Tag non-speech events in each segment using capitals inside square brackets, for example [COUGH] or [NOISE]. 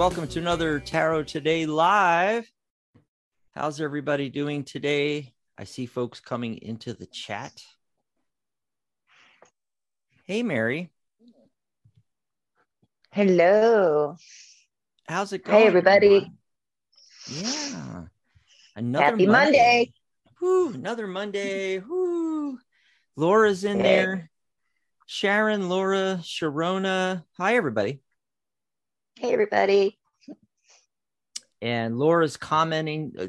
Welcome to another Tarot Today Live. How's everybody doing today? I see folks coming into the chat. Hey, Mary. Hello. How's it going? Hey, everybody. Yeah. Another Happy Monday. Whew, another Monday. Whew. Laura's in Hey. there. Sharon, Laura, Sharona. Hi, everybody. Hey, everybody. and Laura's commenting. uh,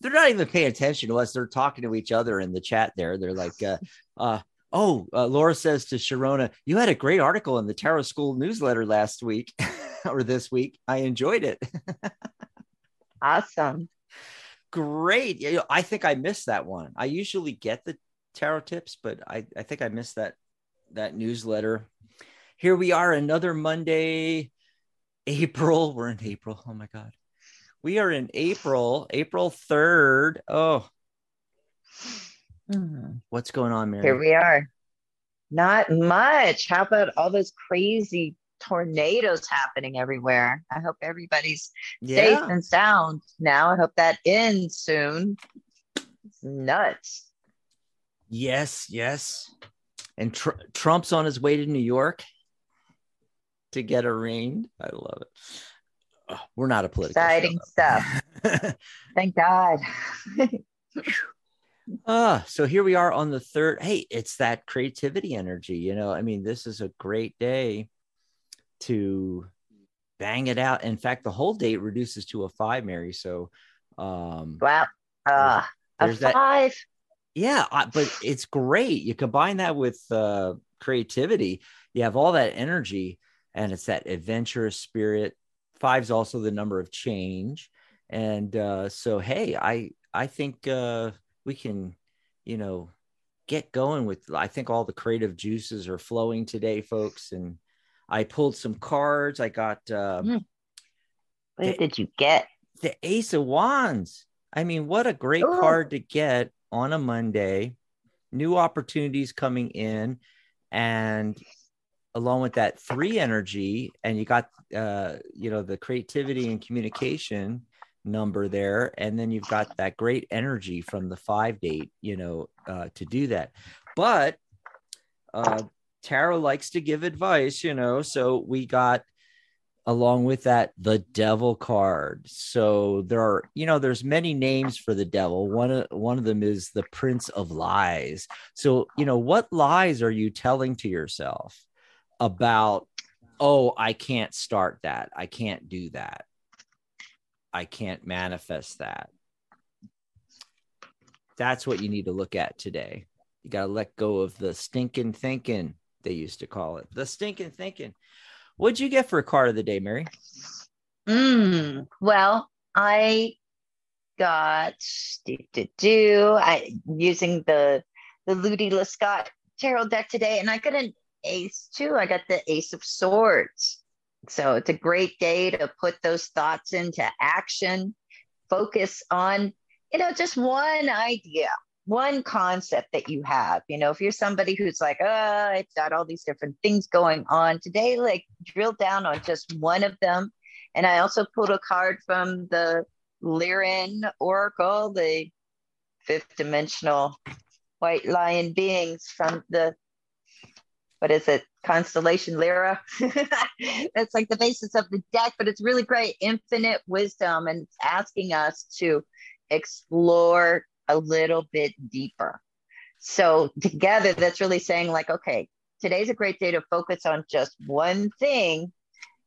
They're not even paying attention to us. They're talking to each other in the chat there. They're like, uh, [LAUGHS] uh, oh, uh, Laura says to Sharona, you had a great article in the Tarot School newsletter last week [LAUGHS] or this week. I enjoyed it. [LAUGHS] Awesome. great. You know, I think I missed that one. I usually get the tarot tips, but I, I think I missed that that newsletter. Here we are, another Monday, April. We're in April. Oh my God. We are in April, April 3rd. Oh, mm-hmm. what's going on, Mary? Here we are. Not much. How about all those crazy tornadoes happening everywhere? I hope everybody's safe and sound now. I hope that ends soon. It's nuts. Yes, yes. And Tr- Trump's on his way to New York to get arraigned. I love it. We're not a political. show, Exciting though. stuff. [LAUGHS] Thank God. [LAUGHS] Ah, so here we are on the third. Hey, it's that creativity energy. You know, I mean, this is a great day to bang it out. In fact, the whole date reduces to a five, Mary. So, um, wow. Uh, a There's that- five. yeah, but it's great. You combine that with uh, creativity, you have all that energy, and it's that adventurous spirit. Five's also the number of change, and uh, so hey, I I think uh, we can, you know, get going with. I think all the creative juices are flowing today, folks, and I pulled some cards. I got uh, Mm. What did you get? the ace of wands i mean what a great Ooh. card to get on a monday new opportunities coming in and along with that three energy and you got uh you know the creativity and communication number there and then you've got that great energy from the five date you know uh to do that. But uh tarot likes to give advice you know so we got along with that the devil card. So there are you know there's many names for the devil. One of one of them is the prince of lies. So you know what lies are you telling to yourself about oh i can't start that. I can't do that. I can't manifest that. That's what you need to look at today. You got to let go of the stinking thinking they used to call it. The stinking thinking. What'd you get for a card of the day, Mary? Mm, well, I got do, do, do, I using the the Ludi Lescott tarot deck today, and I an ace too. I got the Ace of Swords. So it's a great day to put those thoughts into action, focus on, you know, just one idea, one concept that you have. You know, if you're somebody who's like, oh, I've got all these different things going on today, like drill down on just one of them. And I also pulled a card from the Lyran Oracle, the fifth dimensional white lion beings from the what is it? Constellation lyra? [LAUGHS] That's like the basis of the deck but it's really great. Infinite wisdom and asking us to explore a little bit deeper. So together that's really saying like okay today's a great day to focus on just one thing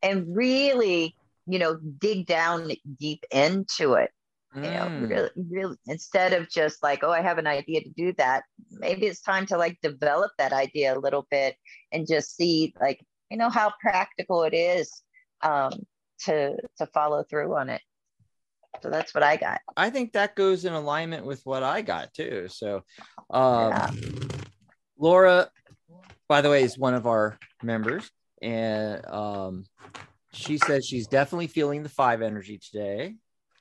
and really you know dig down deep into it you know Mm. really really instead of just like oh i have an idea to do that maybe it's time to like develop that idea a little bit and just see like you know how practical it is um to to follow through on it so that's what i got I think that goes in alignment with what I got too. So, um, Yeah. Laura, by the way, is one of our members, and um, she says she's definitely feeling the five energy today.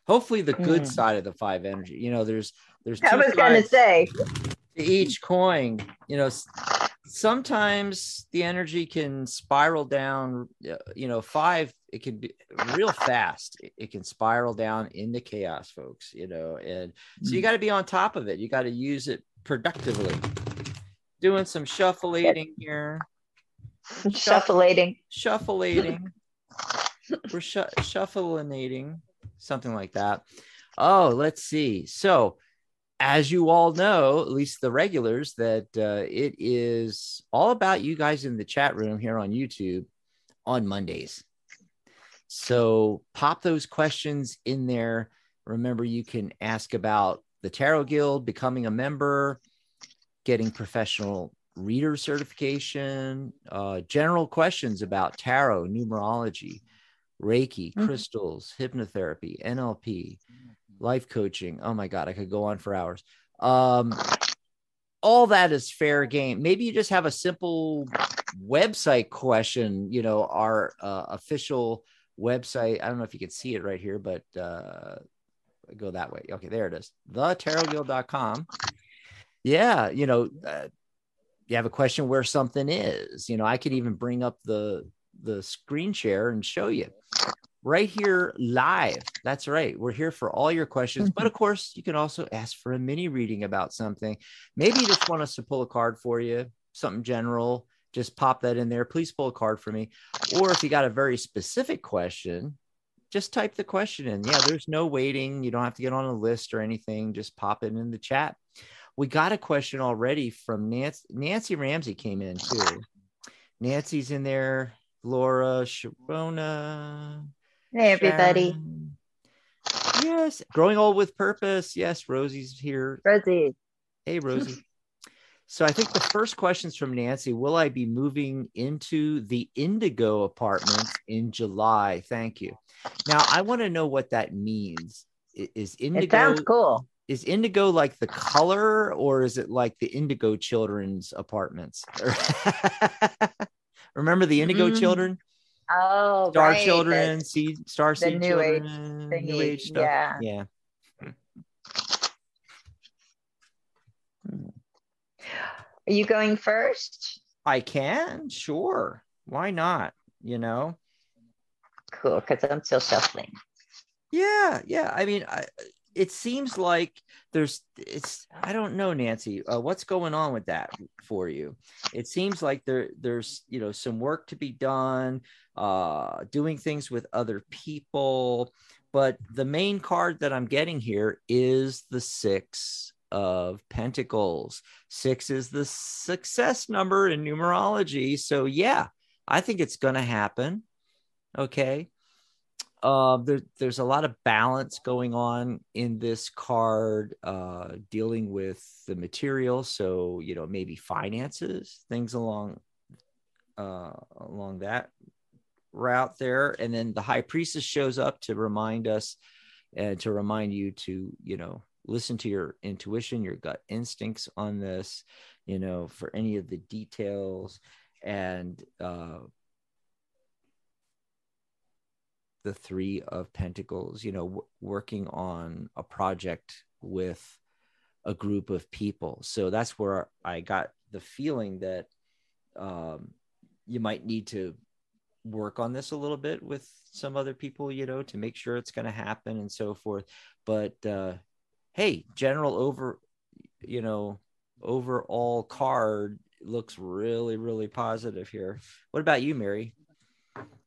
Hopefully, the good Mm. side of the five energy. You know, there's there's i was gonna say to each coin. You know, sometimes the energy can spiral down. uh, You know, five it can be real fast. It, can spiral down into chaos, folks. You know, and so you Mm. got to be on top of it. You got to use it productively. Doing some shuffling here, Shuffling. shuffleating. We're shu- shuffleinating, something like that. Oh, let's see. So, as you all know, at least the regulars, that uh, it is all about you guys in the chat room here on YouTube on Mondays. So, pop those questions in there. Remember, you can ask about the Tarot Guild, becoming a member, getting professional reader certification, uh, general questions about tarot, numerology, Reiki, Mhm. crystals, hypnotherapy, NLP, life coaching. Oh my God, I could go on for hours. Um, all that is fair game. Maybe you just have a simple website question, you know, our uh, official website. I don't know if you can see it right here, but uh, go that way. Okay, there it is. TheTarotGuild.com. Yeah, you know, uh, you have a question where something is. You know, I could even bring up the the screen share and show you right here live. That's right. We're here for all your questions. But mm-hmm. of course, you can also ask for a mini reading about something. Maybe you just want us to pull a card for you, something general. Just pop that in there. Please pull a card for me. Or if you got a very specific question, just type the question in. Yeah, there's no waiting. You don't have to get on a list or anything. Just pop it in the chat. We got a question already from Nancy. Nancy Ramsey came in too. Nancy's in there. Laura, Sharona, Hey, everybody. Sharon. Yes, growing old with purpose. Yes, Rosie's here. Rosie. Hey, Rosie. [LAUGHS] So I think the first question's from Nancy. Will I be moving into the Indigo apartment in July? Thank you. Now I want to know what that means. Is Indigo It sounds cool. is Indigo like the color, or is it like the Indigo Children's apartments? [LAUGHS] Remember the Indigo Mm, Children, Oh, Star right. Children, the- Seed Star Seed New Age Children, thingy, New Age stuff. yeah. yeah. Are you going first? I can, sure. Why not? You know? Cool, because I'm still shuffling. Yeah, yeah. I mean, I, it seems like there's it's I don't know, Nancy. Uh, what's going on with that for you? It seems like there there's you know some work to be done, uh, doing things with other people, but the main card that I'm getting here is the six of pentacles. Six is the success number in numerology. So yeah, I think it's going to happen. Okay uh, there, there's a lot of balance going on in this card uh, dealing with the material. So you know maybe finances things along uh, along that route there. And then the high priestess shows up to remind us and to remind you to you know listen to your intuition your gut instincts on this you know for any of the details. And uh the three of pentacles you know w- working on a project with a group of people. So that's where i got the feeling that um, you might need to work on this a little bit with some other people you know to make sure it's going to happen and so forth. But uh hey general over you know overall card looks really really positive here. What about you mary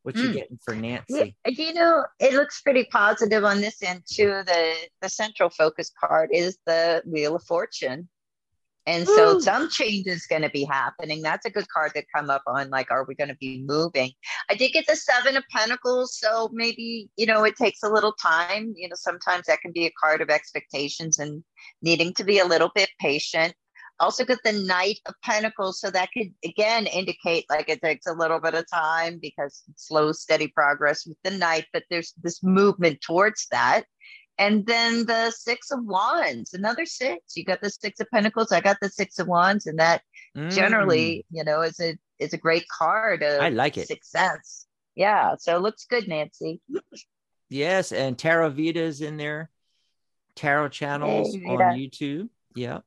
what you Mm. getting for Nancy? Yeah, you know, it looks pretty positive on this end too. The the central focus card is the Wheel of Fortune. And so Woo. some change is going to be happening. That's a good card to come up on. Like, are we going to be moving? I did get the Seven of Pentacles. So maybe, you know, it takes a little time. You know, sometimes that can be a card of expectations and needing to be a little bit patient. Also got the Knight of Pentacles. So that could, again, indicate like it takes a little bit of time because slow, steady progress with the Knight, but there's this movement towards that. And then the Six of Wands, another six. You got the Six of Pentacles. I got the Six of Wands, and that Mm, generally, you know, is a is a great card of I like it. success. Yeah, so it looks good, Nancy. yes and tarot vita is in there tarot channels Hey, on youtube yeah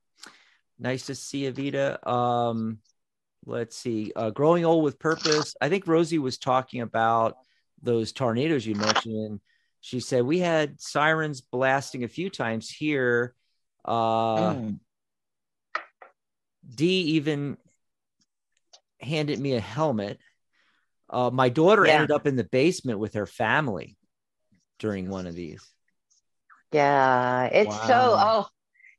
nice to see avita um let's see uh growing old with purpose i think rosie was talking about those tornadoes you mentioned. And she said we had sirens blasting a few times here. Uh, mm. D even handed me a helmet. Uh, my daughter yeah. ended up in the basement with her family during one of these. Yeah, it's wow. so oh,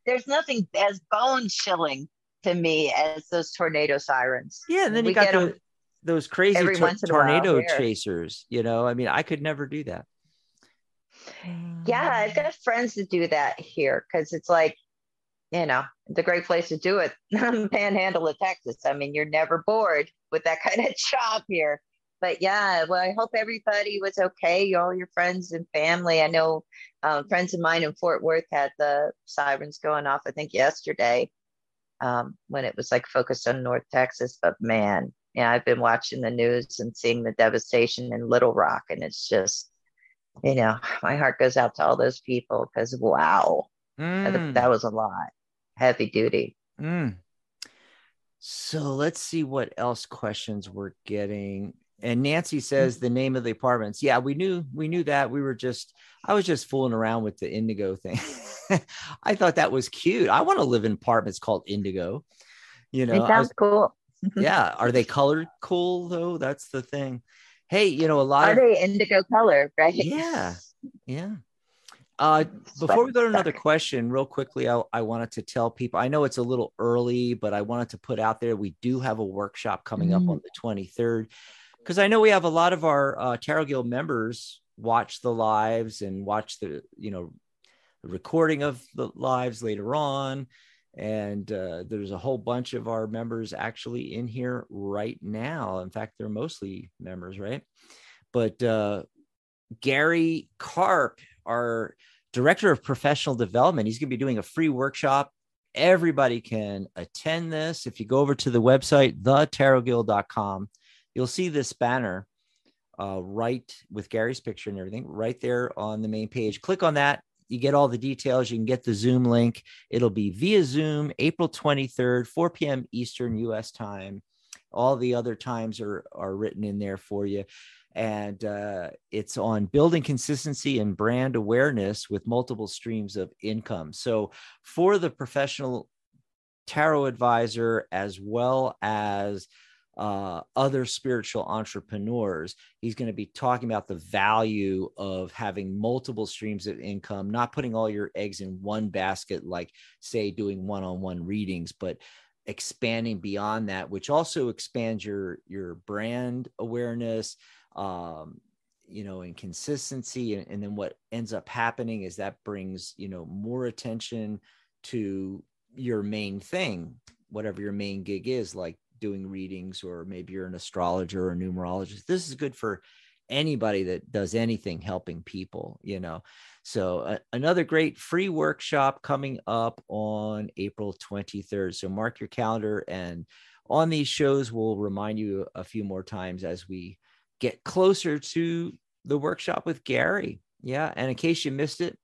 there's nothing as bone chilling to me as those tornado sirens. Yeah, and then we you got the, those crazy tor- tornado chasers. You know, I mean, I could never do that. Yeah, I've got friends that do that here because it's like, you know, it's a great place to do it. [LAUGHS] Panhandle of Texas. I mean, you're never bored with that kind of [LAUGHS] job here but yeah, well, I hope everybody was okay. All your friends and family. I know um, friends of mine in Fort Worth had the sirens going off. I think yesterday um, when it was like focused on North Texas. But man, yeah, I've been watching the news and seeing the devastation in Little Rock, and it's just, you know, my heart goes out to all those people because wow, mm. that, that, was a lot, heavy duty. Mm. So let's see what else questions we're getting and Nancy says the name of the apartments. Yeah, we knew we knew that. We were just I was just fooling around with the indigo thing. [LAUGHS] I thought that was cute. I want to live in apartments called indigo. You know, it sounds was, cool. [LAUGHS] yeah, are they colored cool though? That's the thing. Hey, you know, a lot are of they indigo color, right? Yeah, yeah. Uh, before we go to another question, real quickly, I, I, wanted to tell people. I know it's a little early, but I wanted to put out there we do have a workshop coming mm. up on the 23rd because I know we have a lot of our uh, Tarot Guild members watch the lives and watch the you know the recording of the lives later on. And uh, there's a whole bunch of our members actually in here right now. In fact they're mostly members right? But uh, gary karp our director of professional development he's going to be doing a free workshop. Everybody can attend this. If you go over to the website thetarotguild.com you'll see this banner uh, right with Gary's picture and everything right there on the main page. Click on that. You get all the details. You can get the Zoom link. It'll be via Zoom, April 23rd, 4 p.m. Eastern US time. All the other times are, are written in there for you. And uh, it's on building consistency and brand awareness with multiple streams of income. So, for the professional tarot advisor, as well as uh, other spiritual entrepreneurs. He's going to be talking about the value of having multiple streams of income, not putting all your eggs in one basket, like, say, doing one on one readings, but expanding beyond that which also expands your your brand awareness um you know and consistency and, and then what ends up happening is that brings you know more attention to your main thing whatever your main gig is like doing readings or maybe you're an astrologer or numerologist this is good for anybody that does anything helping people you know? So uh, another great free workshop coming up on april 23rd so mark your calendar and on these shows we'll remind you a few more times as we get closer to the workshop with gary. Yeah and in case you missed it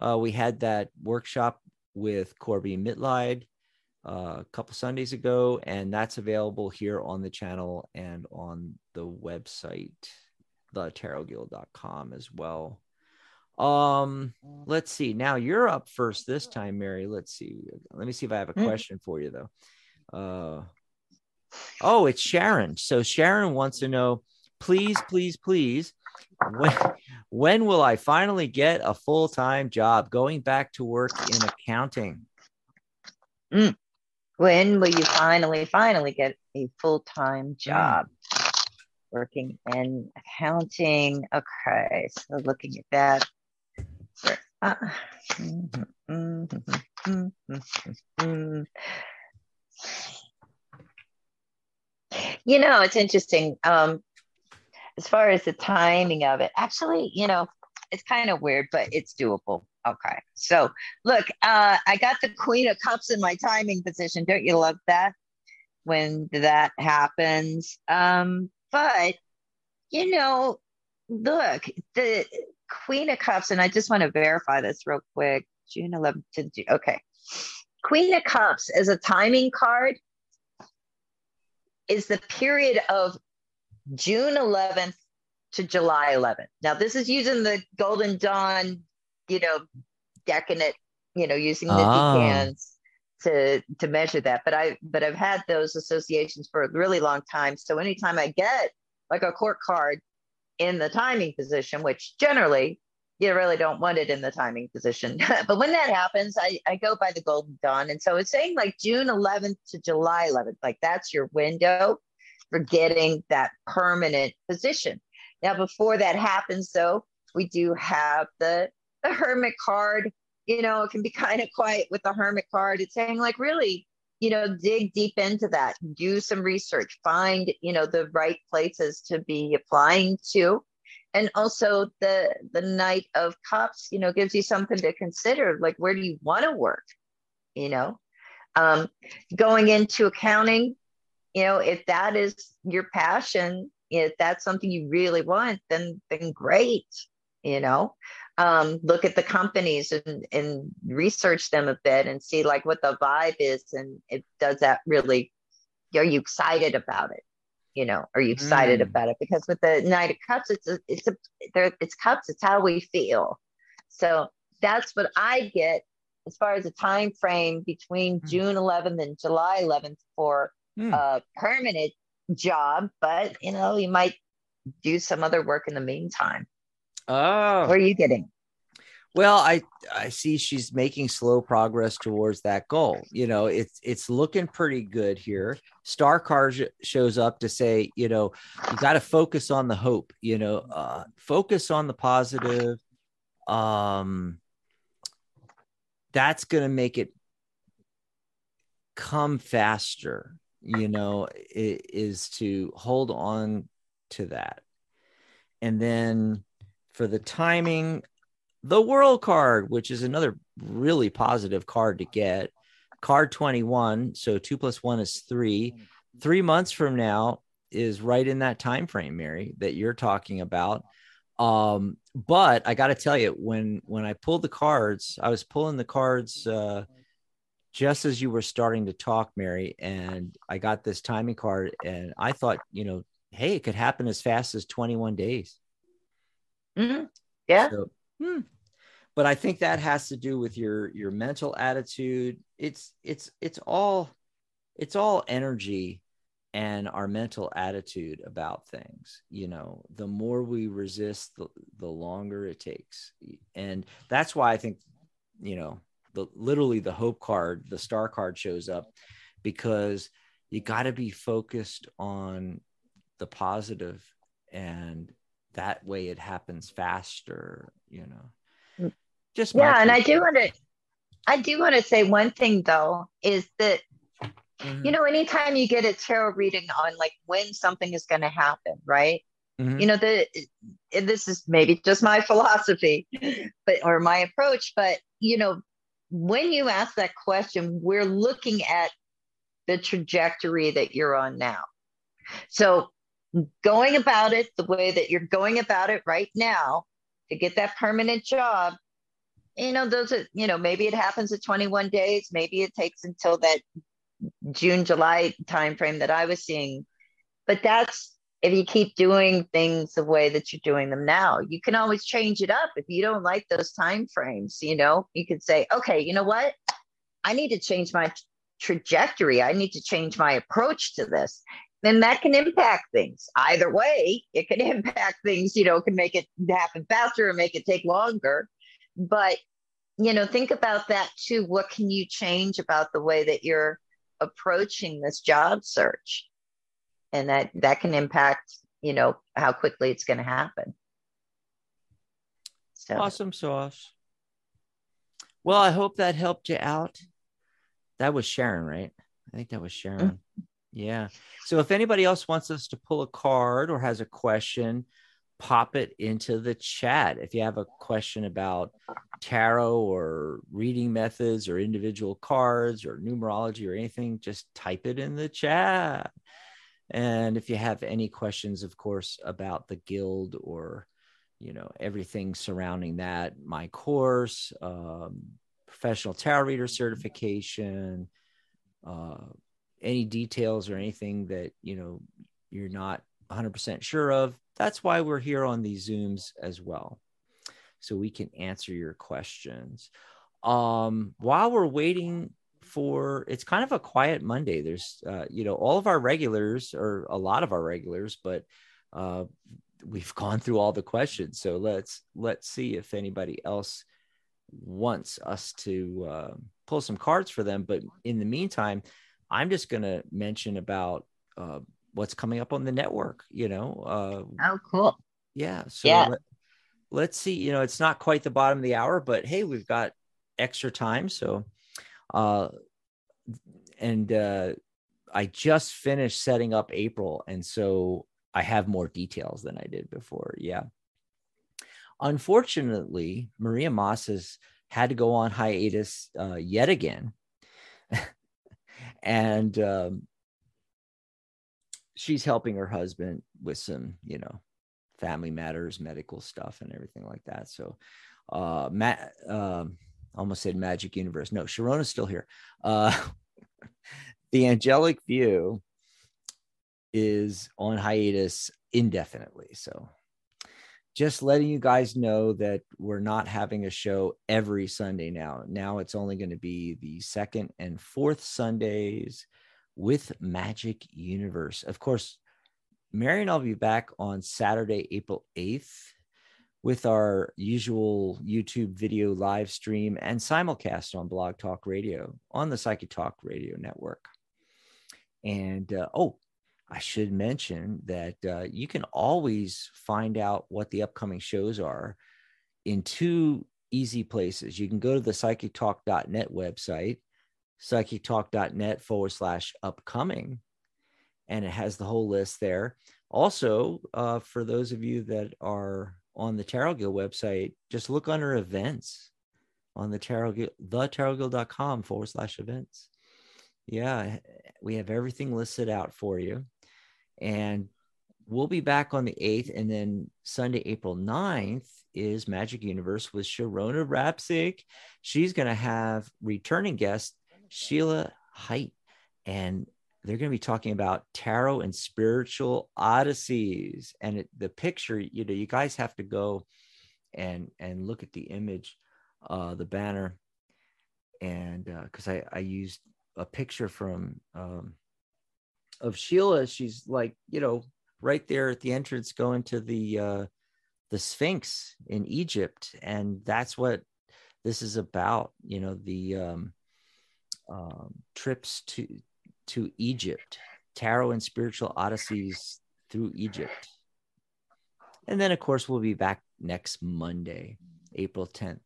uh, we had that workshop with corby mitleid a couple Sundays ago, and that's available here on the channel and on the website, thetarotguild.com as well. Um, let's see. Now you're up first this time, Mary. Let's see. Let me see if I have a hmm. question for you though. Uh oh, it's Sharon. So Sharon wants to know, please, please, please, when when will I finally get a full-time job going back to work in accounting? Mm. When will you finally, finally get a full time job working in accounting? Okay, so looking at that. Uh, [LAUGHS] you know, it's interesting. Um, as far as the timing of it, actually, you know, it's kind of weird, but it's doable. Okay. So look, uh, I got the Queen of Cups in my timing position. Don't you love that when that happens? Um, but you know, look, the Queen of Cups, and I just want to verify this real quick. June 11th to. Okay. Queen of Cups as a timing card is the period of June 11th to July 11th. Now, this is using the Golden Dawn, you know, decadent, you know, using the Oh. decans to to measure that. But I but I've had those associations for a really long time. So anytime I get like a court card in the timing position, which generally you really don't want it in the timing position. [LAUGHS] but when that happens, I, I go by the Golden Dawn. And so it's saying like June 11th to July 11th, like that's your window for getting that permanent position. Now, before that happens, though, we do have the, the hermit card. You know, it can be [LAUGHS] kind of quiet with the hermit card. It's saying like really, you know, dig deep into that, do some research, find, you know, the right places to be applying to and also the the knight of cups you know gives you something to consider like where do you want to work you know um, going into accounting you know if that is your passion if that's something you really want then then great you know um, look at the companies and, and research them a bit and see like what the vibe is and it does that really are you excited about it you know are you excited Mm. about it because with the knight of cups it's a it's a there it's cups it's how we feel so that's what i get as far as the time frame between Mm. june 11th and july 11th for Hmm. a permanent job but you know you might do some other work in the meantime Oh, what are you getting Well, I I see she's making slow progress towards that goal. You know, it's it's looking pretty good here. Star card sh- shows up to say, you know, you got to focus on the hope. You know, uh, focus on the positive. Um, that's going to make it come faster. You know, is to hold on to that, and then for the timing the world card, which is another really positive card to get. Card 21. So two plus one is three. Three months from now is right in that time frame, Mary, that you're talking about. Um, but I gotta tell you, when when I pulled the cards, I was pulling the cards uh just as you were starting to talk, Mary, and I got this timing card, and I thought, you know, hey, it could happen as fast as 21 days. Mhm. yeah So, hmm. But I think that has to do with your your mental attitude. It's it's it's all it's all energy and our mental attitude about things. You know, the more we resist, the, the longer it takes. And that's why I think, you know, the literally the hope card, the star card shows up because you got to be focused on the positive and that way it happens faster you know just yeah and i do want to i do want to say one thing though is that Mhm. you know anytime you get a tarot reading on like when something is going to happen right Mhm. you know the this is maybe just my philosophy but or my approach but you know when you ask that question we're looking at the trajectory that you're on now. So going about it the way that you're going about it right now to get that permanent job you know those are you know maybe it happens at 21 days. Maybe it takes until that june july timeframe that i was seeing. But that's if you keep doing things the way that you're doing them now you can always change it up. If you don't like those time frames you know you could say okay you know what? I need to change my trajectory. I need to change my approach to this. Then that can impact things. Either way it can [LAUGHS] impact things you know can make it happen faster or make it take longer. But you know think about that too. What can you change about the way that you're approaching this job search and that that can impact you know how quickly it's going to happen. So. Awesome sauce. Well i hope that helped you out. That was sharon right? I think that was sharon. Mm-hmm. Yeah. So if anybody else wants us to pull a card or has a question pop it into the chat. If you have a question about tarot or reading methods or individual cards or numerology or anything just type it in the chat and if you have any questions of course about the guild or you know everything surrounding that my course um, professional tarot reader certification uh, any details or anything that you know you're not 100% sure of that's why we're here on these Zooms as well. So we can answer your questions. Um, while we're waiting for it's kind of a quiet Monday. There's uh, you know, all of our regulars or a lot of our regulars, but uh we've [LAUGHS] gone through all the questions. So let's let's see if anybody else wants us to uh, pull some cards for them. But in the meantime, I'm just going to mention about uh, what's coming up on the network. You know. Uh, oh, cool. Yeah. So yeah. Let, us see. You know, it's not quite the bottom of the hour, but hey, we've got extra time. So, uh, and uh, I just finished setting up April, and so I have more details than I did before. Yeah. Unfortunately, Maria Moss has had to go on hiatus uh, yet again. [LAUGHS] and um, she's helping her husband with some, you know, family matters, medical stuff, and everything like that. So, uh, Matt, um, almost said Magic Universe. No, Sharona's still here. Uh, [LAUGHS] the Angelic View is on hiatus indefinitely. So just letting you guys know that we're not having a show every Sunday now. Now it's only going to be the second and fourth Sundays with Magic Universe. Of course, Mary and I'll be back on Saturday, April 8th with our usual YouTube video live stream and simulcast on Blog Talk Radio on the Psychic Talk Radio Network. And uh, oh, I should mention that uh, you can always find out what the upcoming shows are in two easy places. You can go to the psychictalk.net website, psychictalk.net forward slash upcoming, and it has the whole list there. Also, uh, for those of you that are on the Tarot Guild website, just look under events on the Tarot Guild, the tarotguild.com forward slash events. Yeah, we have everything listed out for you. And we'll be back on the 8th. And then Sunday, April 9th is Magic Universe with Sharona Rapsik. She's going to have returning guest Sheila Height. And they're going to be talking about tarot and spiritual odysseys. And it, the picture, you know, you guys have to go and and look at the image, uh, the banner, and uh because I I used a picture from um, of Sheila, she's like, you know, right there at the entrance going to the uh the Sphinx in Egypt. And that's what this is about, you know, the um, um trips to to Egypt, tarot and spiritual odysseys through Egypt. And then of course we'll be back next Monday, April 10th.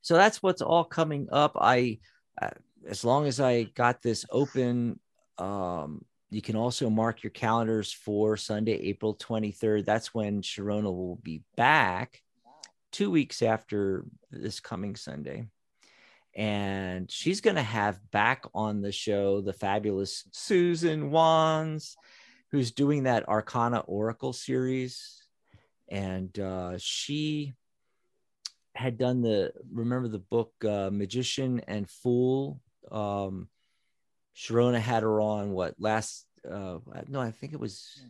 So that's what's all coming up. I uh, as long as I got this open um, you can also mark your calendars for Sunday, April 23rd. That's when Sharona will be back two weeks after this coming Sunday. And she's going to have back on the show the fabulous Susan Wands, who's doing that Arcana Oracle series. And uh, she had done the, remember the book uh, Magician and Fool? Um, Sharona had her on what last uh no, I think it was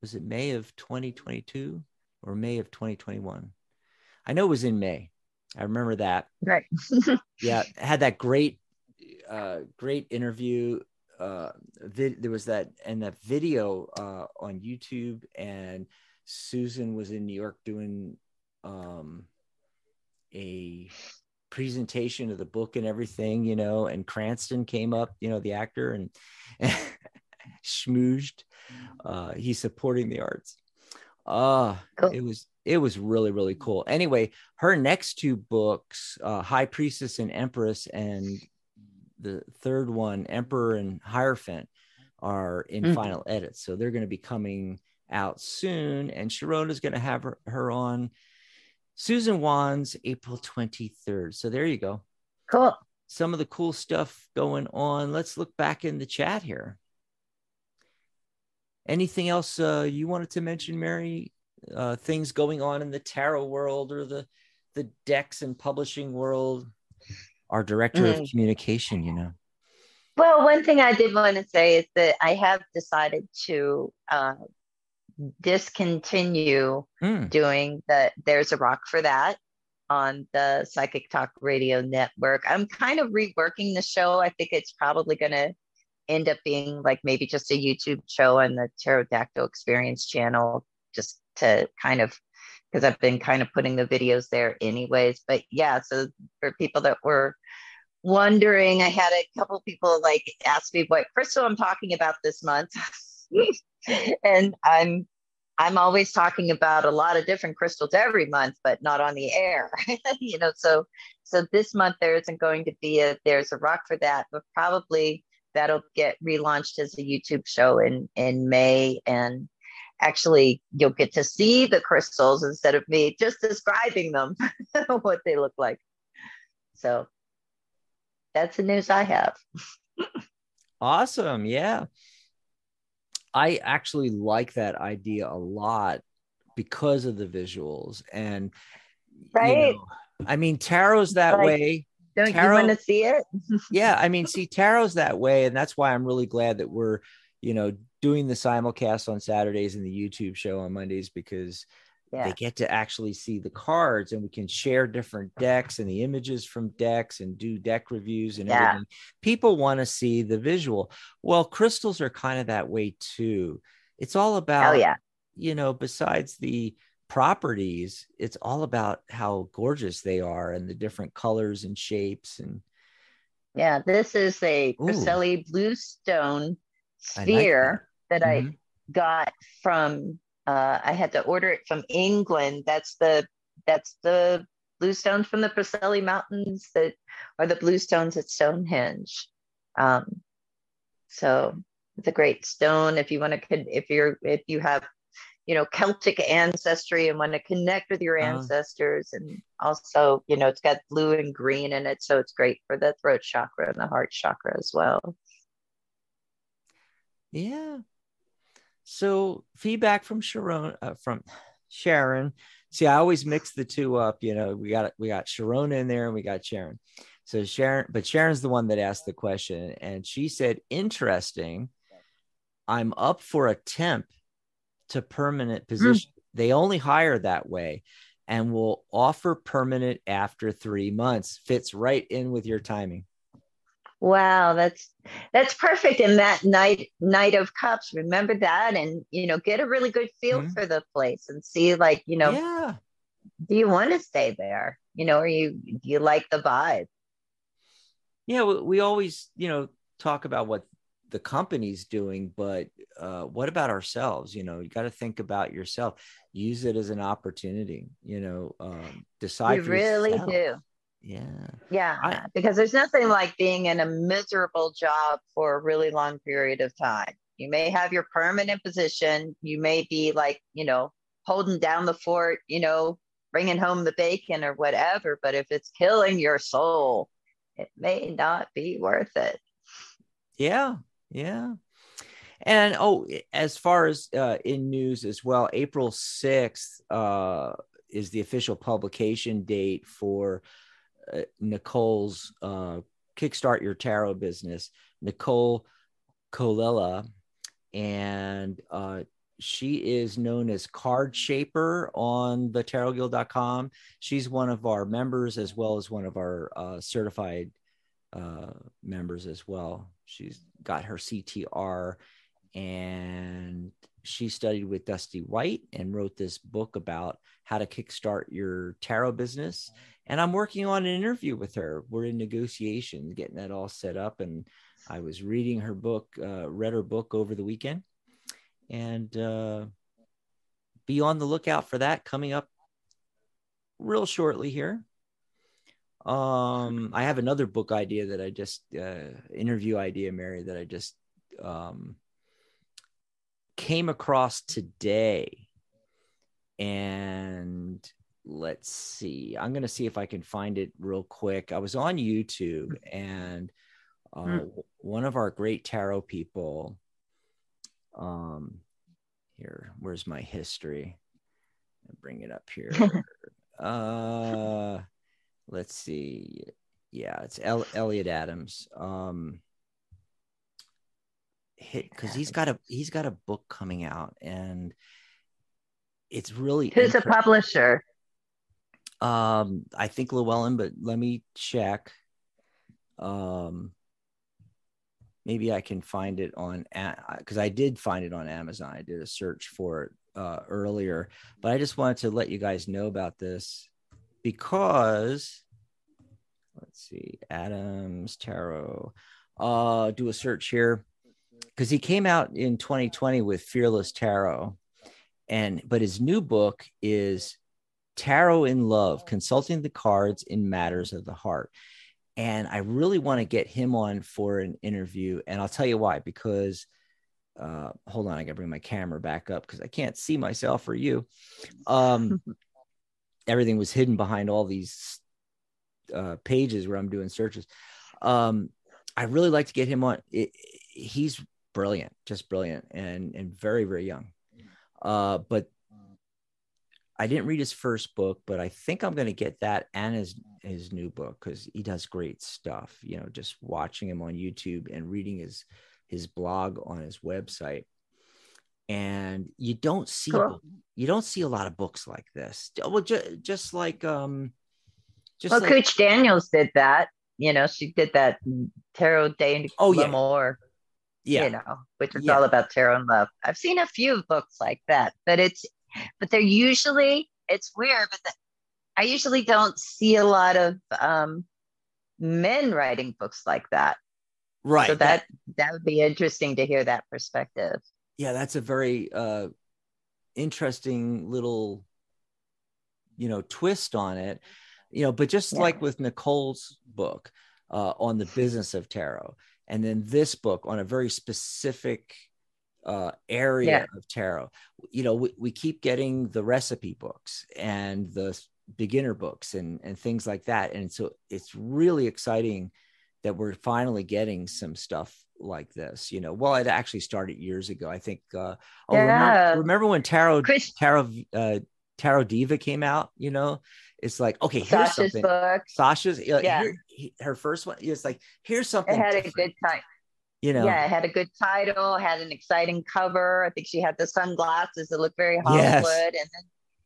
was it May of 2022 or May of 2021. I know it was in May. I remember that. Right. [LAUGHS] yeah, had that great uh great interview uh vid- there was that and that video uh on YouTube and Susan was in New York doing um a presentation of the book and everything, you know, and Cranston came up, you know, the actor and, and [LAUGHS] schmoozed. Uh, he's supporting the arts. Uh, cool. it was it was really really cool. Anyway, her next two books, uh, High Priestess and Empress, and the third one, Emperor and Hierophant, are in mm. final edits. So they're going to be coming out soon. And Sharona's going to have her, her on Susan Wands, April 23rd. So there you go. Cool. Some of the cool stuff going on. Let's look back in the chat here. Anything else uh, you wanted to mention, Mary? Uh, things going on in the tarot world or the the decks and publishing world? Our director mm. of communication, you know. Well, one thing I did want to say is that I have decided to uh, discontinue Mm. doing the There's a Rock for That on the Psychic Talk Radio Network. I'm kind of reworking the show. I think it's probably going to end up being like maybe just a YouTube show on the Pterodactyl Experience channel, just to kind of because I've been kind of putting the videos there anyways. But yeah, so for people that were wondering, I had a couple people like ask me what crystal I'm talking about this month. [LAUGHS] and I'm I'm always talking about a lot of different crystals every month, but not on the air. [LAUGHS] you know, so so this month there isn't going to be a there's a rock for that, but probably that'll get relaunched as a YouTube show in in May and actually you'll get to see the crystals instead of me just describing them [LAUGHS] what they look like. So that's the news I have. Awesome. Yeah. I actually like that idea a lot because of the visuals and you Right. know, I mean tarot's that Like- way. Don't Tarot- you want to see it? [LAUGHS] Yeah, I mean see tarot's that way and that's why I'm really glad that we're, you know, doing the simulcast on Saturdays and the YouTube show on Mondays because Yeah. they get to actually see the cards and we can share different decks and the images from decks and do deck reviews and Yeah. everything. People want to see the visual. Well, crystals are kind of that way too. It's all about, yeah. you know, besides the properties, it's all about how gorgeous they are and the different colors and shapes and Yeah. This is a Ooh. Preseli bluestone I like sphere that, I Mhm. got from uh I had to order it from England. That's the that's the bluestones from the Preseli Mountains that are the bluestones at Stonehenge. Um so it's a great stone if you want to if you're if you have you know Celtic ancestry and want to connect with your Uh-huh. ancestors and also you know it's got blue and green in it so it's great for the throat chakra and the heart chakra as well. Yeah. So feedback from Sharon uh, from Sharon. See, I always mix the two up. You know, we got we got Sharon in there and we got Sharon. So Sharon, but Sharon's the one that asked the question, and she said, "Interesting. I'm up for a temp to permanent position. They only hire that way, and will offer permanent after three months. Fits right in with your timing." Wow, that's that's perfect. And that night night of cups, remember that, and you know, get a really good feel Mhm. for the place and see, like, you know, yeah. do you want to stay there? You know, or you do you like the vibe? yeah we, we always you know talk about what the company's doing but uh, what about ourselves you know you got to think about yourself use it as an opportunity you know um, decide you really yourself. do. Yeah Yeah, I- because there's nothing like being in a miserable job for a really long period of time. You may have your permanent position. You may be like, you know, holding down the fort, you know, bringing home the bacon or whatever. But if it's killing your soul, it may not be worth it. yeah yeah and oh as far as uh, in news as well april 6th uh, is the official publication date for nicole's uh, kickstart your tarot business nicole colella. And uh, she is known as card shaper on the tarotguild.com she's one of our members as well as one of our uh, certified uh, members as well. She's got her ctr and she studied with dusty white and wrote this book about how to kickstart your tarot business. And i'm working on an interview with her. We're in negotiations getting that all set up. And i was reading her book uh, read her book over the weekend. And uh, be on the lookout for that coming up real shortly here. Um, I have another book idea that I just uh, interview idea, Mary, that I just um, came across today, and let's see. I'm gonna see if I can find it real quick. I was on YouTube, and uh, Hmm. one of our great tarot people um here where's my history I'll bring it up here [LAUGHS] uh let's see yeah it's El- elliot adams um because he's got a he's got a book coming out and it's really who's a publisher. Um, I think Llewellyn, but let me check. Um, maybe I can find it on because I did find it on Amazon. I did a search for it uh, earlier, but I just wanted to let you guys know about this because let's see, Adams Tarot. Uh, do a search here because he came out in 2020 with Fearless Tarot, and but his new book is Tarot in Love: Consulting the Cards in Matters of the Heart. And I really want to get him on for an interview, and I'll tell you why. Because uh, hold on, I got to bring my camera back up because I can't see myself or you. Um, [LAUGHS] everything was hidden behind all these uh, pages where I'm doing searches. Um, I really like to get him on. It, he's brilliant, just brilliant, and and very very young. Uh, but I didn't read his first book, but I think I'm going to get that and his his new book because he does great stuff. You know, just watching him on YouTube and reading his his blog on his website and you don't see cool. you don't see a lot of books like this well just, just like um just well like, Kooch Daniels did that you know she did that tarot day oh yeah more yeah. you know which is yeah. all about tarot and love. I've seen a few books like that but it's but they're usually it's weird but the, i usually don't see a lot of um men writing books like that. Right so that that would be interesting to hear that perspective. Yeah that's a very uh interesting little you know twist on it. You know but just yeah. like with nicole's book uh, on the business of tarot and then this book on a very specific uh, area yeah. of tarot you know we, we keep getting the recipe books and the beginner books and and things like that and so it's really exciting that we're finally getting some stuff like this you know well it actually started years ago i think uh oh, yeah. remember, remember when tarot Chris- tarot uh tarot diva came out you know it's like okay here's Sasha's something book. sasha's yeah here, her first one it's like here's something it had different. a good time you know yeah it had a good title had an exciting cover i think she had the sunglasses that looked very hollywood yes. and then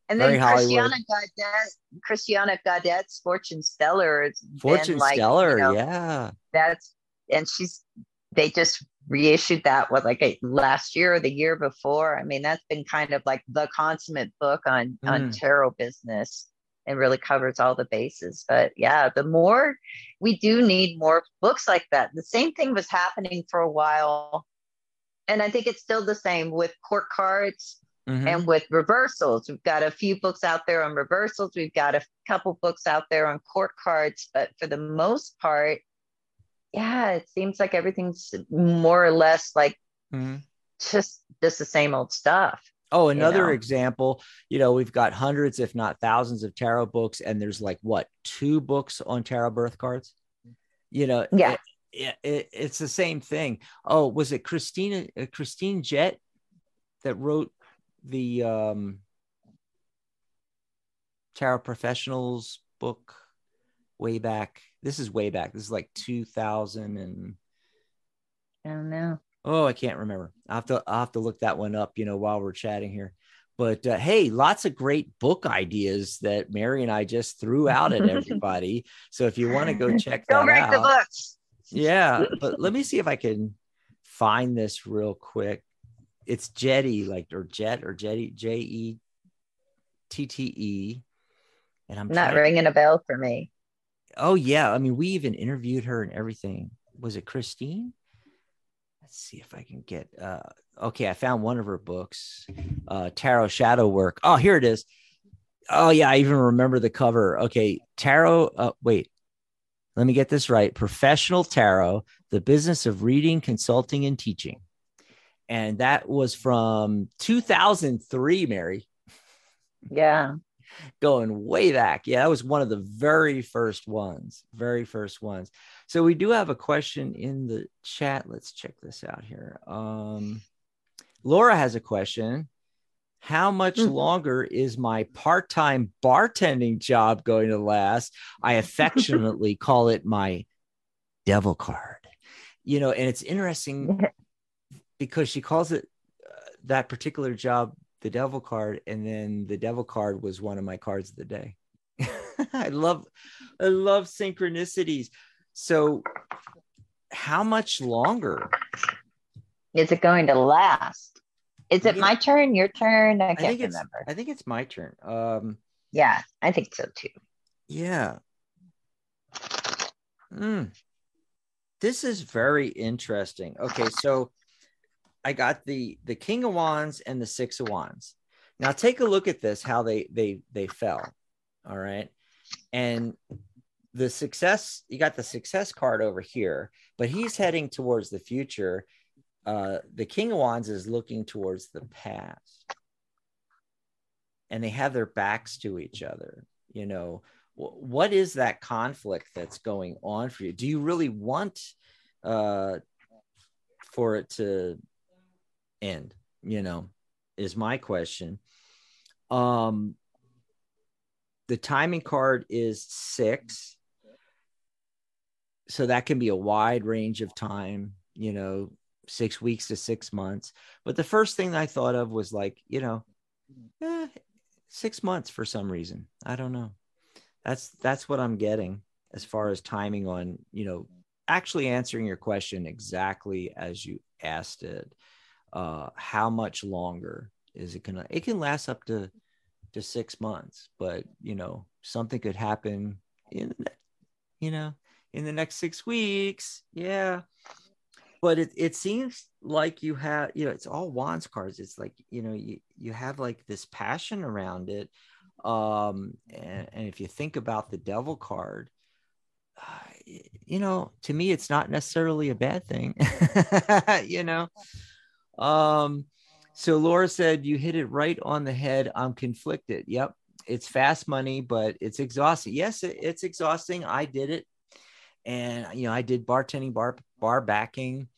and then Christiana Gaudet, Christiana Gaudet's Fortune Stellar. Fortune like, Stellar, you know, yeah. That's and she's they just reissued that what like a, last year or the year before. I mean, that's been kind of like the consummate book on mm. on tarot business and really covers all the bases. But yeah, the more we do need more books like that. The same thing was happening for a while. And I think it's still the same with court cards Mm-hmm. And with reversals, we've got a few books out there on reversals. We've got a couple books out there on court cards, but for the most part, yeah, it seems like everything's more or less like mm-hmm. just just the same old stuff. Oh, another you know? example, you know, we've got hundreds, if not thousands, of tarot books, and there's like what two books on tarot birth cards? You know, yeah, it, it, it's the same thing. Oh, was it Christina uh, Christine Jette that wrote the um, Tarot Professionals book way back. This is way back. This is like 2000 and I don't know. Oh, I can't remember. I have to I have to look that one up, you know, while we're chatting here. But uh, hey, lots of great book ideas that Mary and I just threw out at [LAUGHS] everybody. so if you want to go check go out, the books. yeah. But let me see if I can find this real quick it's Jetty, like or Jet or Jetty, J E T T E. And I'm not ringing a bell for me. Oh yeah, I mean, we even interviewed her and everything. Was it Christine? Let's see if I can get. uh Okay, I found one of her books, uh Tarot Shadow Work. Oh, here it is. Oh yeah, I even remember the cover. Okay, Tarot. Uh, wait, let me get this right. Professional Tarot: The Business of Reading, Consulting, and Teaching and that was from 2003 mary yeah going way back. Yeah that was one of the very first ones very first ones. So we do have a question in the chat. Let's check this out here. Um laura has a question. How much mm. longer is my part-time bartending job going to last? I [LAUGHS] affectionately call it my devil card. You know and it's interesting because she calls it uh, that particular job the devil card, and then the devil card was one of my cards of the day. [LAUGHS] I love, I love synchronicities. So, how much longer is it going to last? Is it yeah. my turn? Your turn? I can't I remember. I think it's my turn. Um, yeah, I think so too. Yeah. Mm. This is very interesting. Okay, so I got the the King of Wands and the Six of Wands. Now take a look at this, how they they they fell. All right. And the success, you got the success card over here, but he's heading towards the future. Uh, the King of Wands is looking towards the past. And they have their backs to each other. You know, what is that conflict that's going on for you? Do you really want uh, for it to end? You know, is my question. Um, the timing card is six. So that can be a wide range of time, you know, six weeks to six months. But the first thing I thought of was like, you know, eh, six months for some reason. I don't know. That's that's what I'm getting as far as timing on, you know, actually answering your question exactly as you asked it. Uh, how much longer is it gonna? It can last up to to six months, but you know, something could happen in, you know, in the next six weeks. Yeah. But it, it seems like you have, you know, it's all wands cards. It's like, you know, you, you have like this passion around it. Um, and, and if you think about the devil card, uh, you know, to me, it's not necessarily a bad thing, [LAUGHS] you know. Um, so Laura said, You hit it right on the head. I'm conflicted. Yep. It's fast money, but it's exhausting. Yes, it's exhausting. I did it. And, you know, I did bartending, bar, bar backing,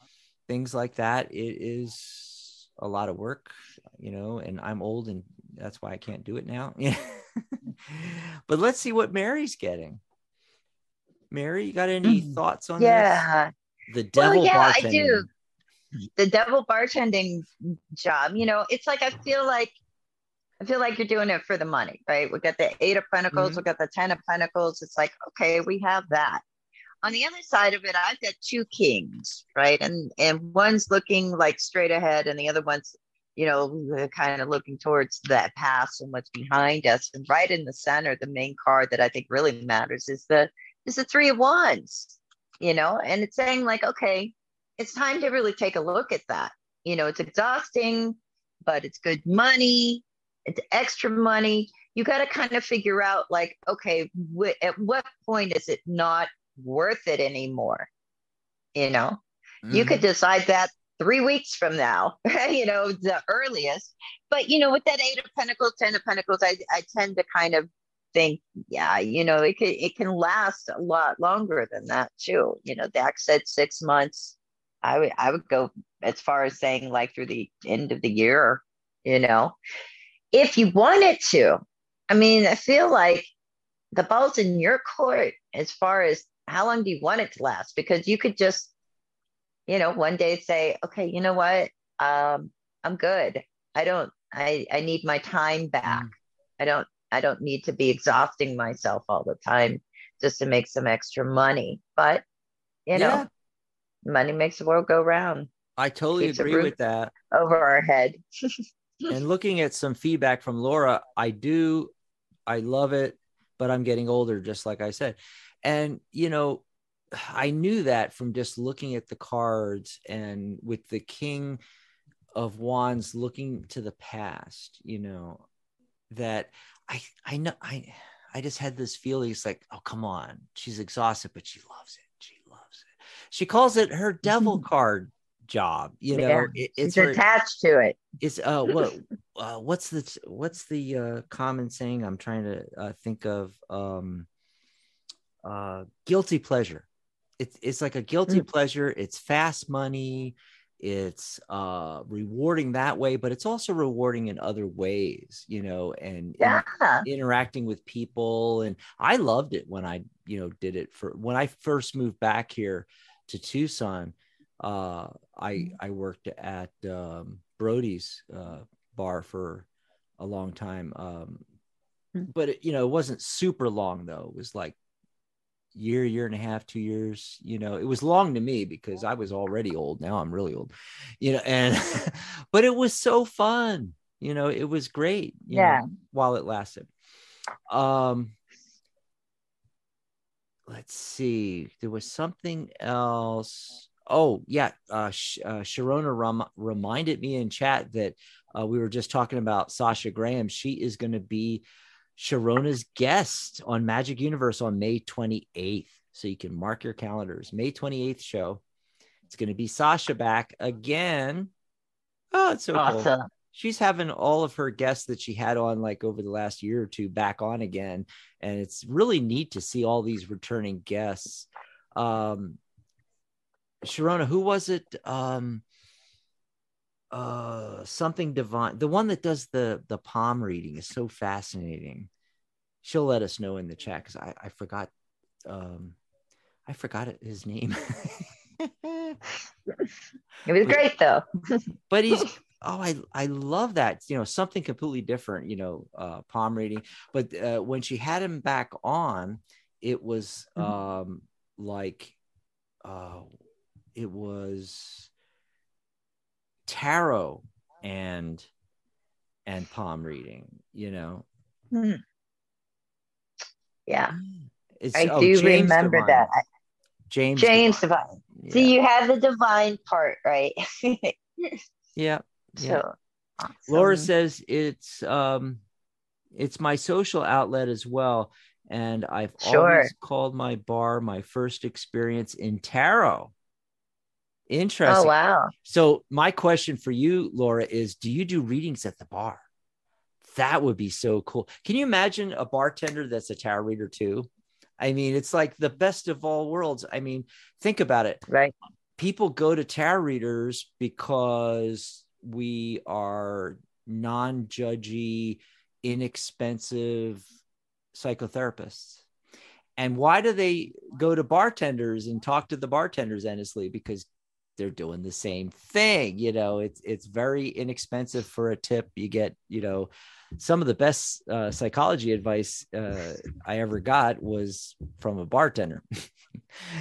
things like that. It is a lot of work, you know, and I'm old and that's why I can't do it now. Yeah. [LAUGHS] but let's see what Mary's getting. Mary, you got any mm. thoughts on yeah. this? The devil well, yeah, bartending. I do the devil bartending job, you know, it's like I feel like I feel like you're doing it for the money, right? We got the eight of pentacles, mm-hmm. we got the ten of pentacles. It's like, okay, we have that. On the other side of it, I've got two kings, right? And and one's looking like straight ahead, and the other one's, you know, kind of looking towards that past and what's behind us. And right in the center, the main card that I think really matters is the is the three of wands, you know, and it's saying like, okay, it's time to really take a look at that. You know, it's exhausting, but it's good money, it's extra money. You got to kind of figure out, like, okay, wh- at what point is it not worth it anymore? You know, mm-hmm. you could decide that three weeks from now, [LAUGHS] you know, the earliest. But, you know, with that Eight of Pentacles, Ten of Pentacles, I, I tend to kind of think, yeah, you know, it can, it can last a lot longer than that too. You know, Dax said six months I would I would go as far as saying like through the end of the year, you know, if you wanted to. I mean, I feel like the ball's in your court as far as how long do you want it to last? Because you could just, you know, one day say, okay, you know what, um, I'm good. I don't. I I need my time back. Mm. I don't. I don't need to be exhausting myself all the time just to make some extra money. But you know, yeah money makes the world go round. I totally Keeps agree with that. Over our head. [LAUGHS] and looking at some feedback from Laura, I do, I love it, but I'm getting older, just like I said. And, you know, I knew that from just looking at the cards and with the King of Wands looking to the past, you know, that I, I know, I, I just had this feeling. It's like, oh, come on. She's exhausted, but she loves it she calls it her devil mm-hmm. card job you know yeah, it, it's her, attached to it. It's uh what uh, what's the what's the uh common saying i'm trying to uh, think of? Um uh guilty pleasure. It's it's like a guilty mm. pleasure. It's fast money. It's uh rewarding that way but it's also rewarding in other ways you know and, yeah. and interacting with people. And i loved it when i you know did it for when i first moved back here to Tucson, uh, I mm-hmm. I worked at um, Brody's uh, bar for a long time. Um, Hmm. but it, you know, it wasn't super long though. It was like year, year and a half, two years. You know, it was long to me because I was already old. Now I'm really old. You know, and [LAUGHS] but it was so fun. You know, it was great. you know, Yeah. while it lasted. Um, let's see. There was something else. Oh yeah, uh, Sh- uh, Sharona reminded me in chat that uh, we were just talking about Sasha Graham. She is going to be Sharona's guest on Magic Universe on May 28th. So you can mark your calendars. May 28th show. It's going to be Sasha back again. Oh, it's so cool Awesome. She's having all of her guests that she had on like over the last year or two back on again and it's really neat to see all these returning guests. Um sharona who was it? Um uh something divine the one that does the the palm reading is so fascinating. She'll let us know in the chat because I, I forgot um i forgot his name. [LAUGHS] It was great though. but he's oh i i love that you know something completely different you know uh palm reading but uh, when she had him back on it was Mhm. um like uh it was tarot and and palm reading you know Hmm. Yeah, it's, I oh, do James remember that. james James Divine. Divine. yeah. See, you have the divine part, right? [LAUGHS] yeah Yeah. so, awesome. Laura says it's um it's my social outlet as well. And I've Sure. always called my bar my first experience in tarot. Interesting. Oh wow. So my question for you, Laura, is do you do readings at the bar? That would be so cool. Can you imagine a bartender that's a tarot reader too? I mean, it's like the best of all worlds. I mean, think about it Right. people go to tarot readers because we are non-judgy inexpensive psychotherapists. And why do they go to bartenders and talk to the bartenders endlessly? Because they're doing the same thing you know? It's it's very inexpensive for a tip. You get you know some of the best uh, psychology advice uh, i ever got was from a bartender. [LAUGHS]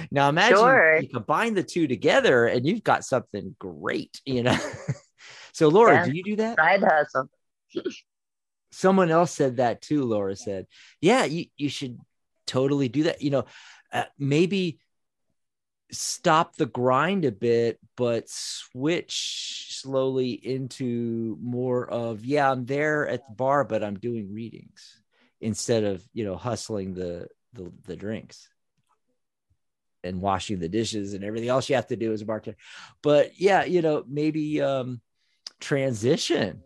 Now imagine Sure. you combine the two together and you've got something great you know [LAUGHS] so laura Yeah. do you do that Side hustle. someone else said that too laura said yeah you, you should totally do that you know uh, maybe stop the grind a bit but switch slowly into more of yeah i'm there at the bar but i'm doing readings instead of you know hustling the the, the drinks and washing the dishes and everything else you have to do as a bartender but yeah you know maybe um transition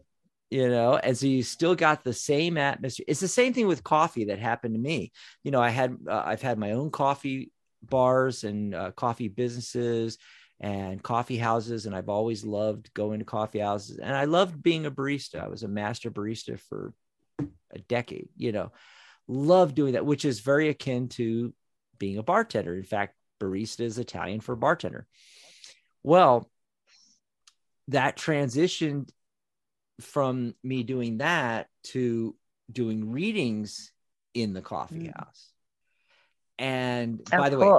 you know and so you still got the same atmosphere. It's the same thing with coffee that happened to me. You know i had uh, i've had my own coffee bars and uh, coffee businesses and coffee houses and i've always loved going to coffee houses. And i loved being a barista. I was a master barista for a decade you know. Love doing that which is very akin to being a bartender. In fact barista is italian for bartender. Well that transitioned from me doing that to doing readings in the coffee Mm. house. And Oh, by the way,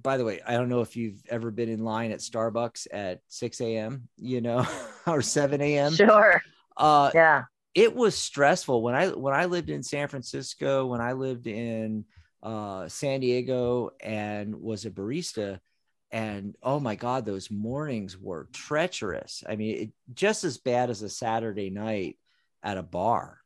by the way, I don't know if you've ever been in line at Starbucks at 6 a.m., you know, [LAUGHS] or 7 a.m. Sure. Uh, Yeah. it was stressful when I when I lived in San Francisco, when I lived in uh, San Diego, and was a barista. And oh my God, those mornings were treacherous. I mean, it, just as bad as a Saturday night at a bar,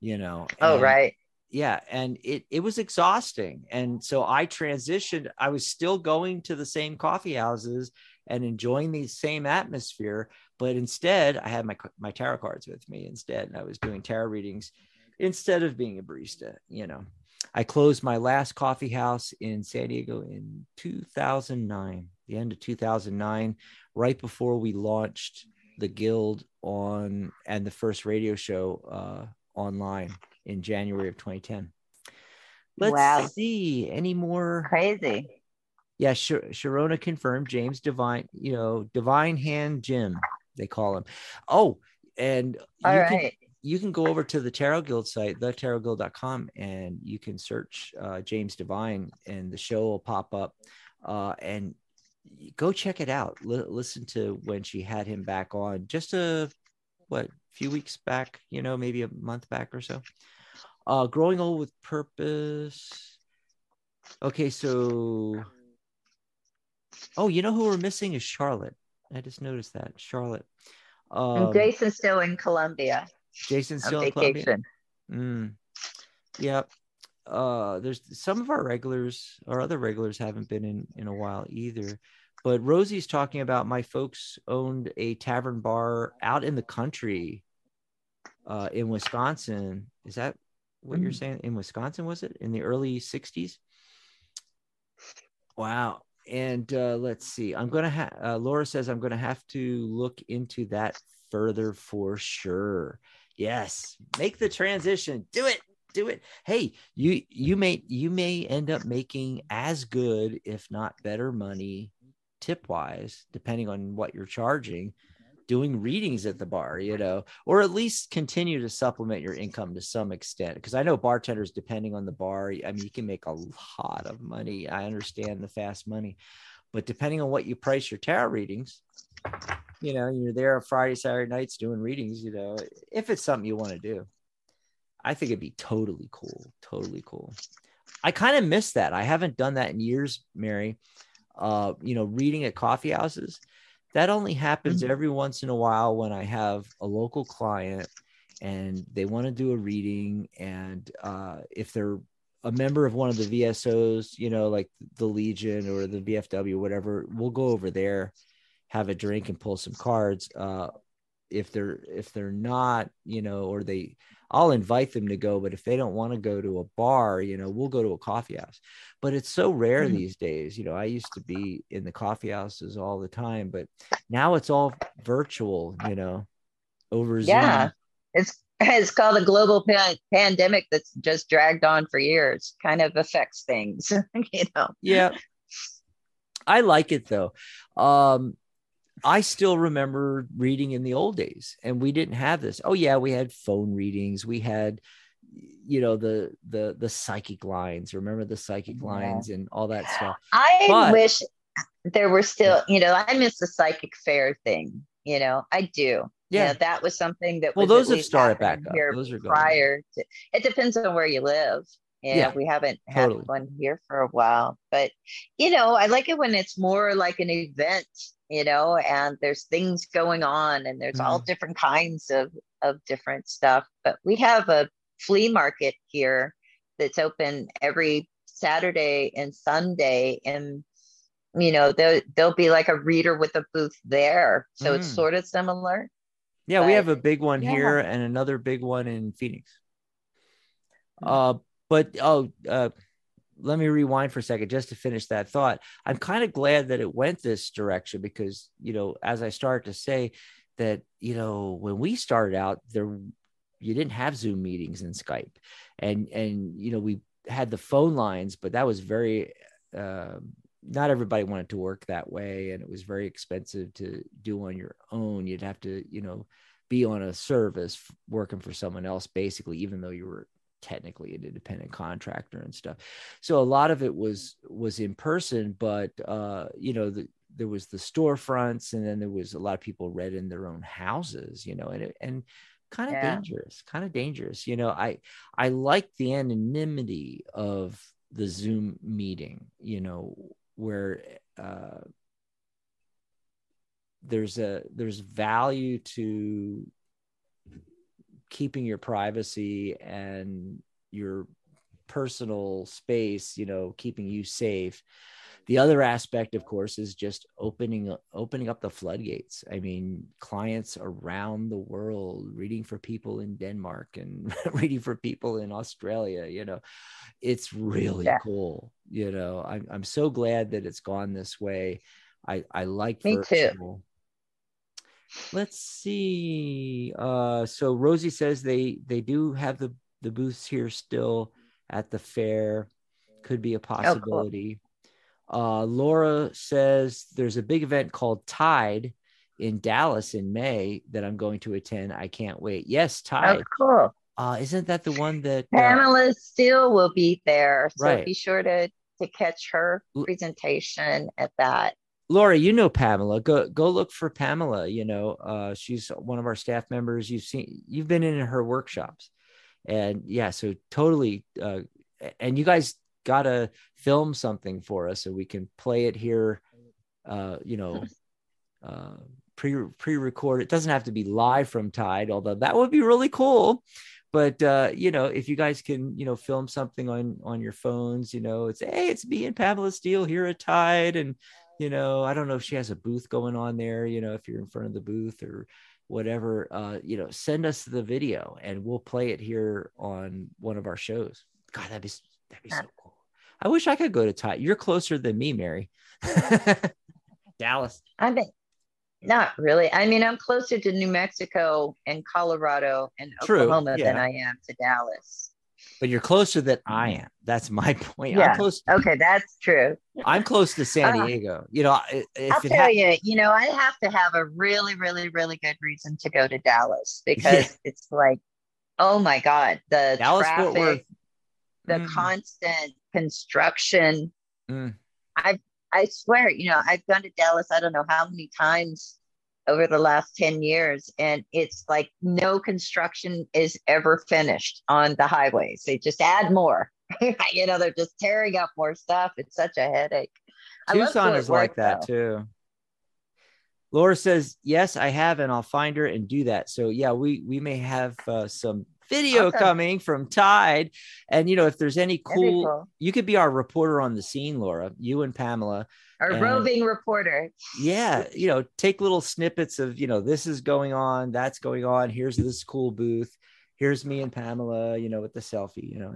you know. Oh, and- right. yeah and it it was exhausting and so i transitioned i was still going to the same coffee houses and enjoying the same atmosphere but instead i had my my tarot cards with me instead and i was doing tarot readings instead of being a barista you know i closed my last coffee house in san diego in 2009 the end of 2009 right before we launched the guild on and the first radio show uh online in January of 2010. Let's Wow. see any more. Crazy. Yeah, Sh- Sharona confirmed James Divine, you know, Divine Hand Jim, they call him. Oh, and All you right. can you can go over to the Tarot Guild site, thetarotguild.com, and you can search uh, James Divine, and the show will pop up. Uh, and go check it out. L- listen to when she had him back on just a what few weeks back, you know, maybe a month back or so. Uh, growing old with purpose. Okay, so oh, you know who we're missing is Charlotte. I just noticed that Charlotte. and Um, Jason's still in Colombia Jason's on still in Colombia? vacation. Mm. Yep. Uh, there's some of our regulars, our other regulars haven't been in in a while either. But Rosie's talking about my folks owned a tavern bar out in the country, uh, in Wisconsin. Is that what you're Mm. saying? In Wisconsin, was it in the early '60s? Wow. And uh, let's see. I'm gonna have uh, Laura says I'm gonna have to look into that further for sure. Yes, make the transition. Do it. Do it. Hey, you you may you may end up making as good, if not better, money tip wise, depending on what you're charging, doing readings at the bar, you know, or at least continue to supplement your income to some extent. Because I know bartenders, depending on the bar, I mean, you can make a lot of money. I understand the fast money, but depending on what you price your tarot readings, you know, you're there on Friday, Saturday nights doing readings, you know, if it's something you want to do, I think it'd be totally cool. Totally cool. I kind of miss that. I haven't done that in years, Mary. Uh, you know, reading at coffee houses. That only happens Mhm. every once in a while when I have a local client and they want to do a reading. And uh, if they're a member of one of the VSOs, you know, like the Legion or the VFW, whatever, we'll go over there, have a drink, and pull some cards. Uh, if they're if they're not, you know, or they, I'll invite them to go. But if they don't want to go to a bar, you know, we'll go to a coffee house. But it's so rare Mhm. these days. You know, I used to be in the coffee houses all the time, but now it's all virtual. You know, over Zoom. Yeah. It's it's called a global pan- pandemic that's just dragged on for years. Kind of affects things, [LAUGHS] you know. yeah i like it though um i still remember reading in the old days and we didn't have this oh yeah we had phone readings we had you know the the the psychic lines remember the psychic Yeah. lines and all that stuff I But- wish there were still, you know, I miss the psychic fair thing. You know, I do. You yeah know, that was something that well those have started back up here those are prior to it depends on where you live. Yeah, Yeah, we haven't had totally. one here for a while. But you know, I like it when it's more like an event, you know, and there's things going on and there's all Mm-hmm. different kinds of of different stuff. But we have a flea market here that's open every Saturday and Sunday and you know there there'll be like a reader with a booth there so it's Mm. sort of similar yeah we have a big one yeah. here and another big one in phoenix Mm. uh but oh uh let me rewind for a second just to finish that thought. I'm kind of glad that it went this direction because, you know, as I started to say that, you know, when we started out, there you didn't have Zoom meetings and Skype. And and you know, we had the phone lines, but that was very uh, not everybody wanted to work that way and it was very expensive to do on your own. You'd have to, you know, be on a service working for someone else basically even though you were technically an independent contractor and stuff so a lot of it was was in person but uh you know the, there was the storefronts and then there was a lot of people read in their own houses you know and and kind of Yeah. dangerous kind of dangerous you know i i like the anonymity of the zoom meeting you know where uh there's a there's value to keeping your privacy and your personal space you know keeping you safe. The other aspect of course is just opening opening up the floodgates. I mean clients around the world reading for people in denmark and [LAUGHS] reading for people in australia you know it's really Yeah. cool you know. I'm, I'm so glad that it's gone this way. I i like Me too. Let's see uh so rosie says they they do have the the booths here still at the fair could be a possibility uh laura says there's a big event called tide in Dallas in May that I'm going to attend. I can't wait. Yes, Tide. Oh, cool. Uh, isn't that the one that uh, Pamela Steele will be there. So Right. be sure to to catch her presentation at that. Laura, you know Pamela. Go go look for Pamela. You know, uh, she's one of our staff members. You've seen, you've been in her workshops, and yeah, so totally. Uh, and you guys gotta film something for us so we can play it here. Uh, you know, uh, pre pre record. It doesn't have to be live from Tide, although that would be really cool. But uh, you know, if you guys can, you know, film something on on your phones, you know, it's hey, it's me and Pamela Steele here at Tide, and you know i don't know if she has a booth going on there you know if you're in front of the booth or whatever uh you know send us the video and we'll play it here on one of our shows god that'd be that'd be so cool i wish i could go to Tide. you're closer than me mary [LAUGHS] dallas I mean, not really. I mean, I'm closer to New Mexico and Colorado and True, Oklahoma than. I am to Dallas. But you're closer than i am that's my [LAUGHS] point Yeah. i'm close Okay, that's true. i'm close to san Uh, diego you know I'll tell ha- you, you know, I have to have a really, really, really good reason to go to Dallas [LAUGHS] because Yeah. it's like, oh my God, the dallas fort worth traffic, the Mm. constant construction. Mm. I I swear, you know, I've gone to Dallas, I don't know how many times over the last 10 years, and it's like no construction is ever finished on the highways. They just add more. [LAUGHS] you know, they're just tearing up more stuff. It's such a headache. Tucson is like that though. too. Laura says, "Yes, I have, and I'll find her and do that." So yeah, we we may have uh, some video Awesome. coming from Tide, and you know if there's any cool, cool. you could be our reporter on the scene, Laura. You and Pamela, Our And- roving reporter. yeah, you know, take little snippets of you know this is going on, that's going on. Here's this cool booth. Here's me and Pamela, you know, with the selfie, you know,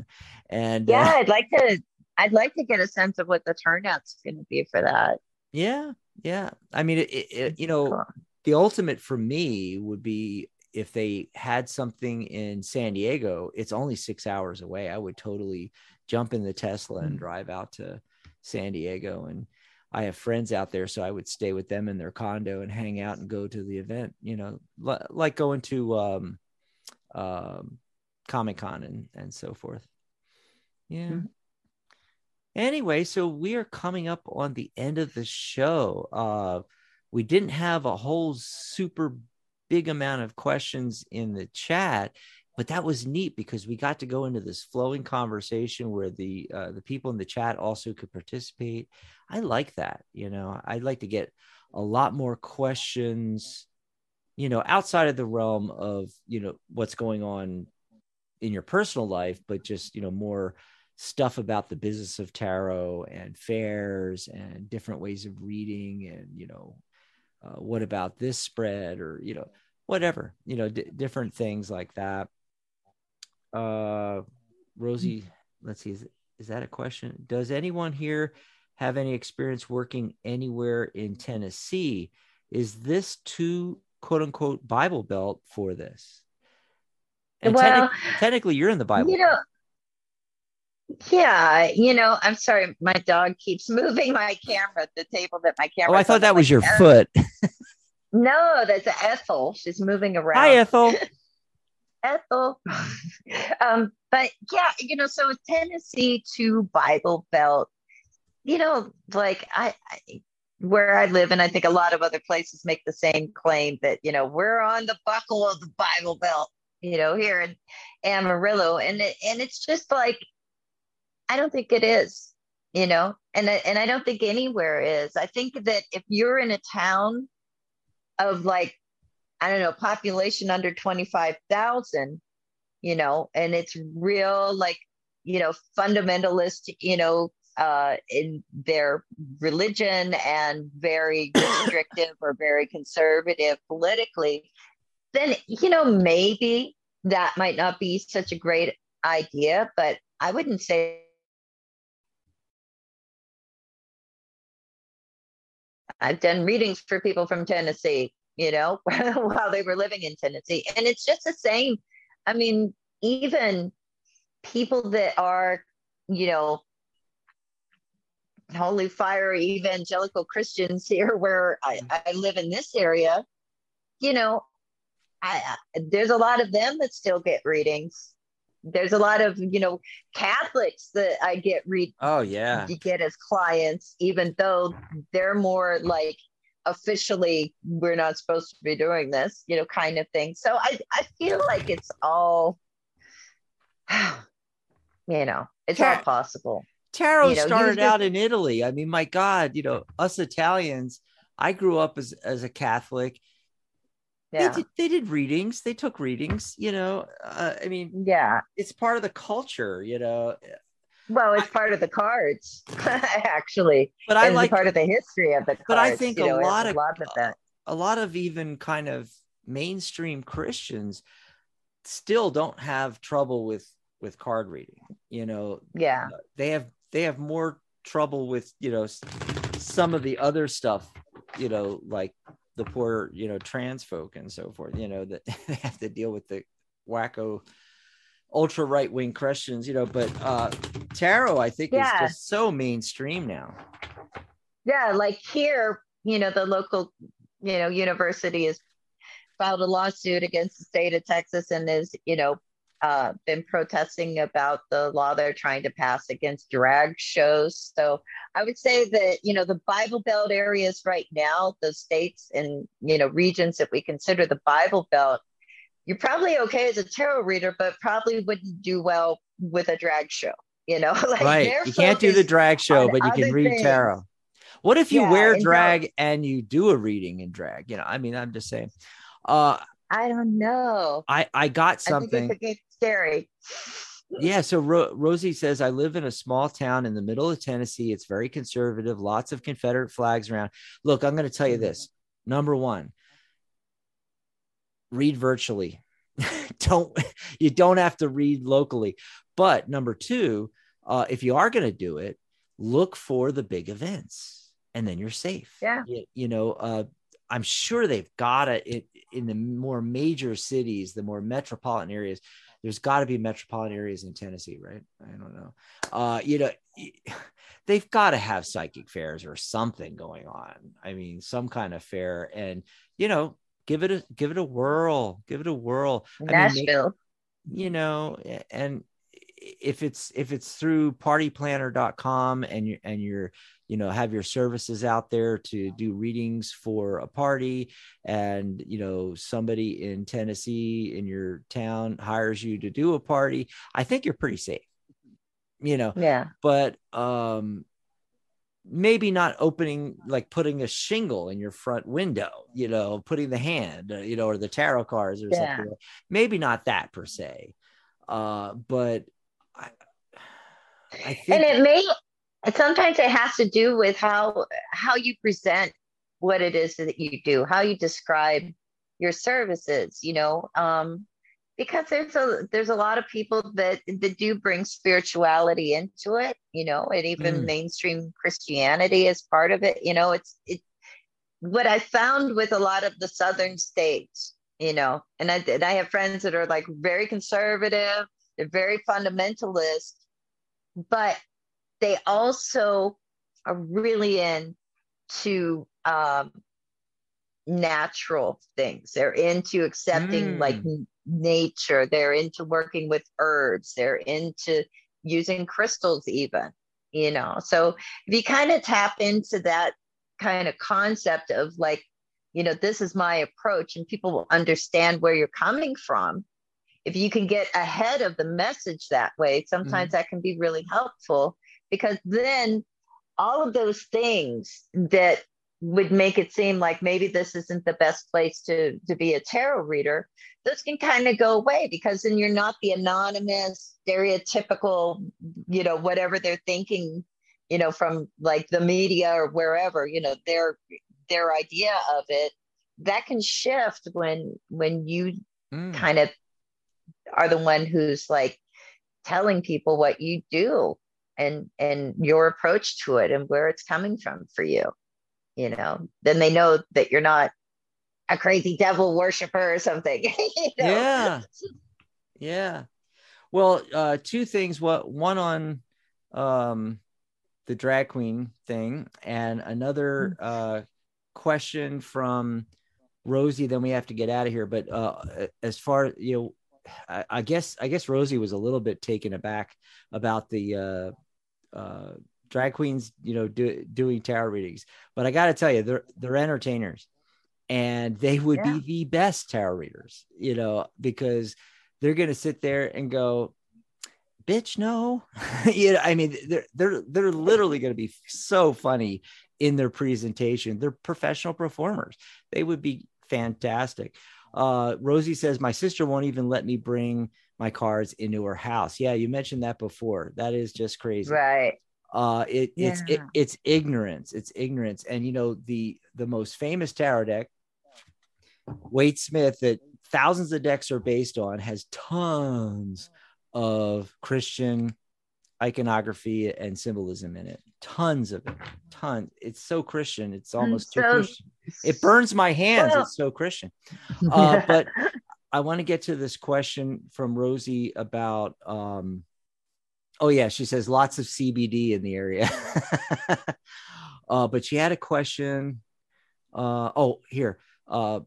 and uh, Yeah, I'd like to. I'd like to get a sense of what the turnout's going to be for that. Yeah, yeah. I mean, it, it- you know, Cool. the ultimate for me would be if they had something in San Diego. It's only six hours away. I would totally jump in the Tesla and Mm. drive out to San Diego. And I have friends out there, so I would stay with them in their condo and hang out and go to the event. You know, li- like going to um, um, Comic Con and and so forth. Yeah. Mhm. Anyway, so we are coming up on the end of the show. Uh, we didn't have a whole super big amount of questions in the chat, but that was neat because we got to go into this flowing conversation where the uh, the people in the chat also could participate. I like that. You know, I'd like to get a lot more questions. You know, outside of the realm of you know what's going on in your personal life, but just you know more stuff about the business of tarot and fairs and different ways of reading and you know uh, what about this spread or you know whatever you know d- different things like that. Uh rosie let's see is, is that a question? Does anyone here have any experience working anywhere in tennessee? Is this too quote unquote bible belt for this? And well, technic- technically you're in the bible you know, yeah, you know, I'm sorry, my dog keeps [LAUGHS] moving my camera, the table that my camera. oh i thought that was your foot [LAUGHS] No, that's Ethel. She's moving around. hi ethel [LAUGHS] Ethel. um, but yeah, you know, so Tennessee to Bible Belt, you know, like I, I where I live, and I think a lot of other places make the same claim that, you know, we're on the buckle of the Bible Belt, you know, here in Amarillo. And it, and it's just like I don't think it is, you know, and I- and I don't think anywhere is. I think that if you're in a town of like I don't know, population under 25,000, you know, and it's real like, you know, fundamentalist, you know, uh, in their religion and very [COUGHS] restrictive or very conservative politically, then, you know, maybe that might not be such a great idea, but I wouldn't say I've done readings for people from Tennessee, you know, [LAUGHS] while they were living in Tennessee. And it's just the same. I mean, even people that are, you know, holy fire evangelical Christians here [LAUGHS] where I, mm-hmm. I live in this area, you know, I, there's a lot of them that still get readings. There's a lot of you know Catholics that I get read. Oh yeah, you get as clients, even though they're more like officially we're not supposed to be doing this, you know, kind of thing. So I I feel like it's all, [SIGHS] you know, it's Tar- all possible. Tarot you know, started just- out in Italy. I mean, my God, you know, us Italians. I grew up as as a Catholic yeah. They did, they did readings. They took readings. You know, uh, I mean, yeah, it's part of the culture. You know. Well, it's part of the cards, [LAUGHS] actually. But I like part of the history of the cards. But I think a know, lot of a lot of that. A lot of even kind of mainstream Christians still don't have trouble with with card reading. You know. Yeah. They have they have more trouble with you know some of the other stuff. You know, like the poor you know trans folk and so forth you know that [LAUGHS] they have to deal with the wacko ultra right wing Christians, you know, but uh tarot I think yeah. is just so mainstream now. Yeah, like here, you know, the local, you know, university has filed a lawsuit against the state of Texas and is, you know, uh, been protesting about the law they're trying to pass against drag shows. So I would say that you know the Bible Belt areas right now, the states and you know regions that we consider the Bible Belt, you're probably okay as a tarot reader, but probably wouldn't do well with a drag show. You know, [LAUGHS] like right? You can't do the drag show, but you can read things. tarot. What if you yeah, wear drag and you do a reading in drag? You know, I mean, I'm just saying. Uh, I don't know. I I got something. I scary. Yeah. So Ro- Rosie says, I live in a small town in the middle of Tennessee. It's very conservative, lots of Confederate flags around. Look, I'm going to tell you this. Number one, read virtually. [LAUGHS] don't you don't have to read locally. But number two, uh, if you are going to do it, look for the big events, and then you're safe. Yeah. You, you know, uh, I'm sure they've got it in the more major cities, the more metropolitan areas there's got to be metropolitan areas in Tennessee, right? I don't know. Uh, you know, [LAUGHS] they've got to have psychic fairs or something going on. I mean, some kind of fair, and you know, give it a give it a whirl, give it a whirl. Nashville, I mean, you know, and if it's if it's through partyplanner.com and you and you're you know have your services out there to do readings for a party. And you know somebody in Tennessee in your town hires you to do a party I think you're pretty safe you know. Yeah. But um maybe not opening like putting a shingle in your front window you know putting the hand uh, you know or the tarot cards or yeah. something maybe not that per se. Uh but I, I think and it may sometimes it has to do with how how you present what it is that you do, how you describe your services, you know. Um, because there's a there's a lot of people that that do bring spirituality into it, you know, and even mm. mainstream Christianity is part of it. You know, it's it what I found with a lot of the southern states, you know, and I and I have friends that are like very conservative, they're very fundamentalist, but they also are really into um, natural things. They're into accepting mm. like nature. They're into working with herbs. They're into using crystals, even, you know. So if you kind of tap into that kind of concept of like, you know, this is my approach, and people will understand where you're coming from. If you can get ahead of the message that way, sometimes mm. that can be really helpful because then all of those things that would make it seem like maybe this isn't the best place to to be a tarot reader those can kind of go away because then you're not the anonymous stereotypical you know whatever they're thinking you know from like the media or wherever you know their their idea of it that can shift when when you mm. kind of are the one who's like telling people what you do and and your approach to it and where it's coming from for you you know then they know that you're not a crazy devil worshiper or something [LAUGHS] you know? yeah yeah well uh two things what one on um the drag queen thing and another uh, question from Rosie. Then we have to get out of here. But uh, as far you know, I, I, guess I guess Rosie was a little bit taken aback about the uh, uh, drag queens, you know, do, doing tarot readings. But I got to tell you, they're they're entertainers, and they would yeah. be the best tarot readers, you know, because they're going to sit there and go, bitch, no. [LAUGHS] you know, I mean, they're they're they're literally going to be so funny in their presentation. They're professional performers. They would be fantastic. Uh, Rosie says my sister won't even let me bring my cards into her house. Yeah, you mentioned that before. That is just crazy. Right. Uh, it, yeah. it's it, it's ignorance. It's ignorance. And you know the the most famous tarot deck, Waite Smith, that thousands of decks are based on, has tons of Christian iconography and symbolism in it. Tons of it. Tons. It's so Christian. It's almost so, too Christian. It burns my hands. Well, it's so Christian. [LAUGHS] Uh, but [LAUGHS] I want to get to this question from Rosie about um oh yeah, she says lots of CBD in the area. [LAUGHS] uh, but she had a question. Uh, oh, here. Uh,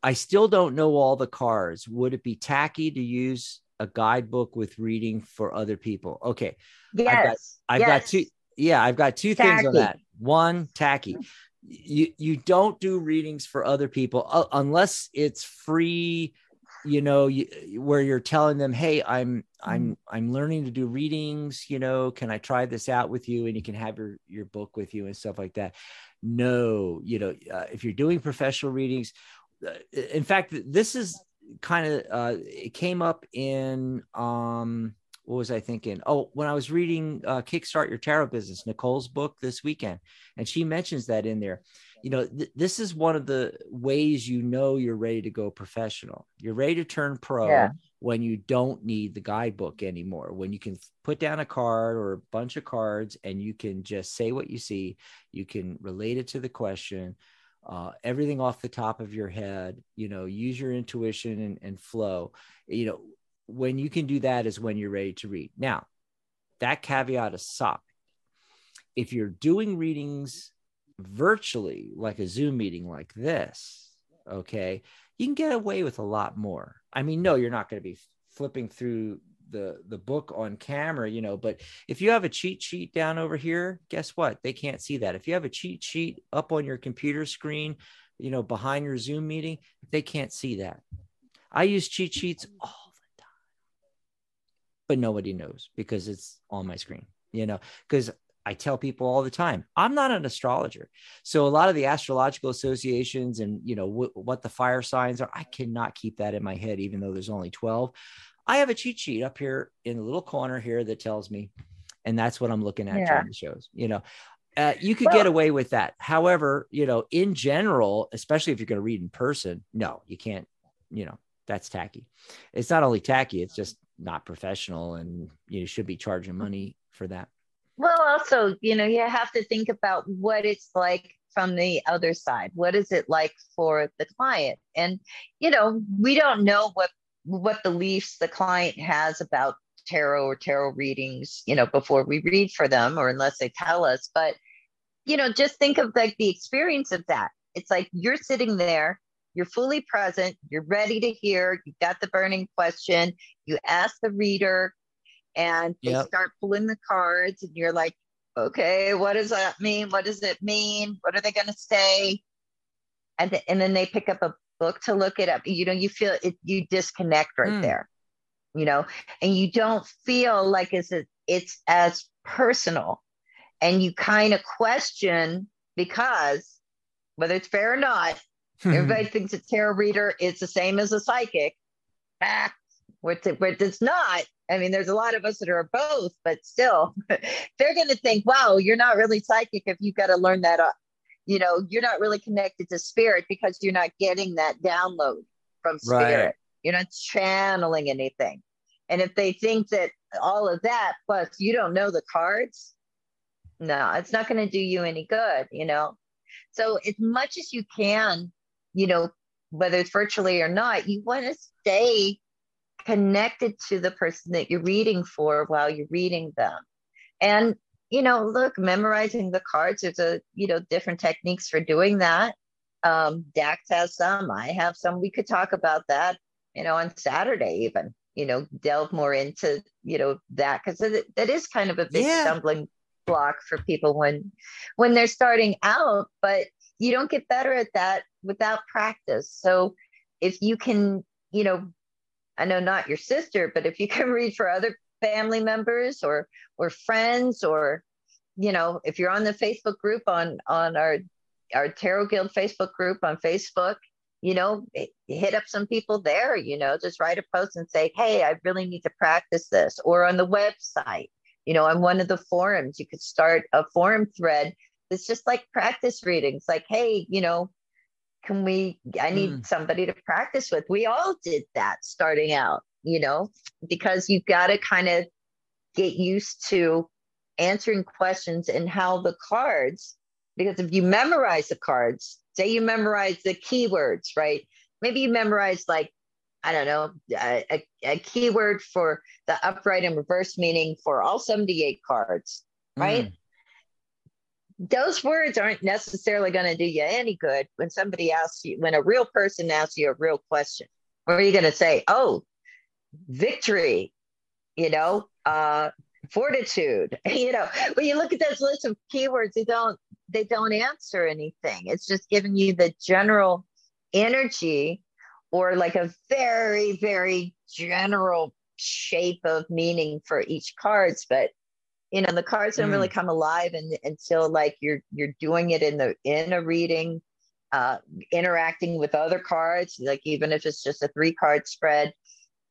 I still don't know all the cards. Would it be tacky to use a guidebook with reading for other people? Okay. Yes. I've got, I've yes. got two. Yeah, I've got two tacky. things on that. One, tacky. You you don't do readings for other people uh, unless it's free. You know, you, where you're telling them, "Hey, I'm I'm I'm learning to do readings. You know, can I try this out with you?" And you can have your your book with you and stuff like that. No, you know, uh, if you're doing professional readings, uh, in fact, this is kind of uh, it came up in um, what was I thinking? Oh, when I was reading uh, Kickstart Your Tarot Business, Nicole's book this weekend, and she mentions that in there. You know, th- this is one of the ways you know you're ready to go professional. You're ready to turn pro yeah. when you don't need the guidebook anymore. When you can put down a card or a bunch of cards and you can just say what you see, you can relate it to the question uh, everything off the top of your head you know use your intuition and, and flow you know when you can do that is when you're ready to read. Now that caveat aside if you're doing readings virtually like a zoom meeting like this okay you can get away with a lot more. I mean no you're not going to be flipping through the the book on camera you know but if you have a cheat sheet down over here guess what? They can't see that. If you have a cheat sheet up on your computer screen you know behind your zoom meeting they can't see that. I use cheat sheets but nobody knows because it's on my screen you know because I tell people all the time, I'm not an astrologer. So a lot of the astrological associations and you know w- what the fire signs are, I cannot keep that in my head, even though there's only 12. I have a cheat sheet up here in the little corner here that tells me, and that's what I'm looking at yeah. during the shows. You know, uh, you could well, get away with that. However, you know, in general, especially if you're going to read in person, no, you can't. You know, that's tacky. It's not only tacky; it's just not professional, and you should be charging money for that. Well, also, you know, you have to think about what it's like from the other side. What is it like for the client? And, you know, we don't know what what beliefs the client has about tarot or tarot readings, you know, before we read for them or unless they tell us. But, you know, just think of like the experience of that. It's like you're sitting there, you're fully present, you're ready to hear, you've got the burning question, you ask the reader, and they yep. start pulling the cards, and you're like, okay, what does that mean? What does it mean? What are they going to say? And, th- and then they pick up a book to look it up. You know, you feel it, you disconnect right mm. there, you know, and you don't feel like it's, a, it's as personal. And you kind of question because whether it's fair or not, everybody thinks a tarot reader is the same as a psychic. Ah, which, which it's not. I mean, there's a lot of us that are both, but still, [LAUGHS] they're going to think, wow, you're not really psychic if you've got to learn that you know you're not really connected to spirit because you're not getting that download from spirit right. you're not channeling anything and if they think that all of that plus you don't know the cards no it's not going to do you any good you know so as much as you can you know whether it's virtually or not you want to stay connected to the person that you're reading for while you're reading them And you know, look, memorizing the cards, there's a, you know, different techniques for doing that. Um, Dax has some, I have some. We could talk about that, you know, on Saturday even, you know, delve more into, you know, that because that is kind of a big yeah. stumbling block for people when when they're starting out, but you don't get better at that without practice. So if you can, you know, I know not your sister, but if you can [LAUGHS] read for other family members or or friends or you know if you're on the facebook group on on our our tarot guild facebook group on facebook you know hit up some people there you know just write a post and say hey i really need to practice this or on the website you know on one of the forums you could start a forum thread it's just like practice readings like hey you know can we i need mm. somebody to practice with we all did that starting out you know, because you've got to kind of get used to answering questions and how the cards, because if you memorize the cards, say you memorize the keywords, right? Maybe you memorize like, I don't know, a, a, keyword for the upright and reverse meaning for all 78 cards, right? Mm. Those words aren't necessarily going to do you any good when somebody asks you, when a real person asks you a real question. Or are you going to say, oh, victory, you know, uh, fortitude, [LAUGHS] you know, when you look at those list of keywords, they don't they don't answer anything. It's just giving you the general energy or like a very, very general shape of meaning for each cards. But you know, the cards don't mm. really come alive and, until like you're you're doing it in the in a reading, uh, interacting with other cards, like even if it's just a three card spread,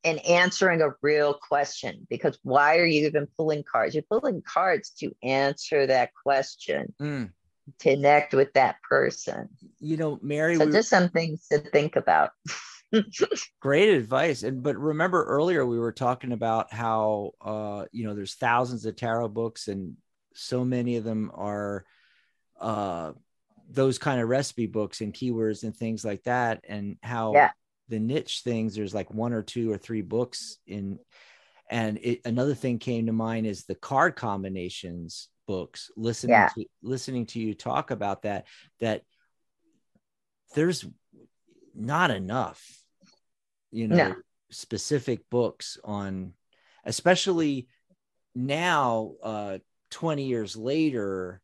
and answering a real question because why are you even pulling cards? You're pulling cards to answer that question, mm. connect with that person. You know, Mary. So we just some things to think about. [LAUGHS] [LAUGHS] great advice. And but remember earlier we were talking about how uh, you know, there's thousands of tarot books and so many of them are uh those kind of recipe books and keywords and things like that and how yeah the niche things there's like one or two or three books in and it, another thing came to mind is the card combinations books listening yeah. to listening to you talk about that that there's not enough you know no. specific books on especially now uh 20 years later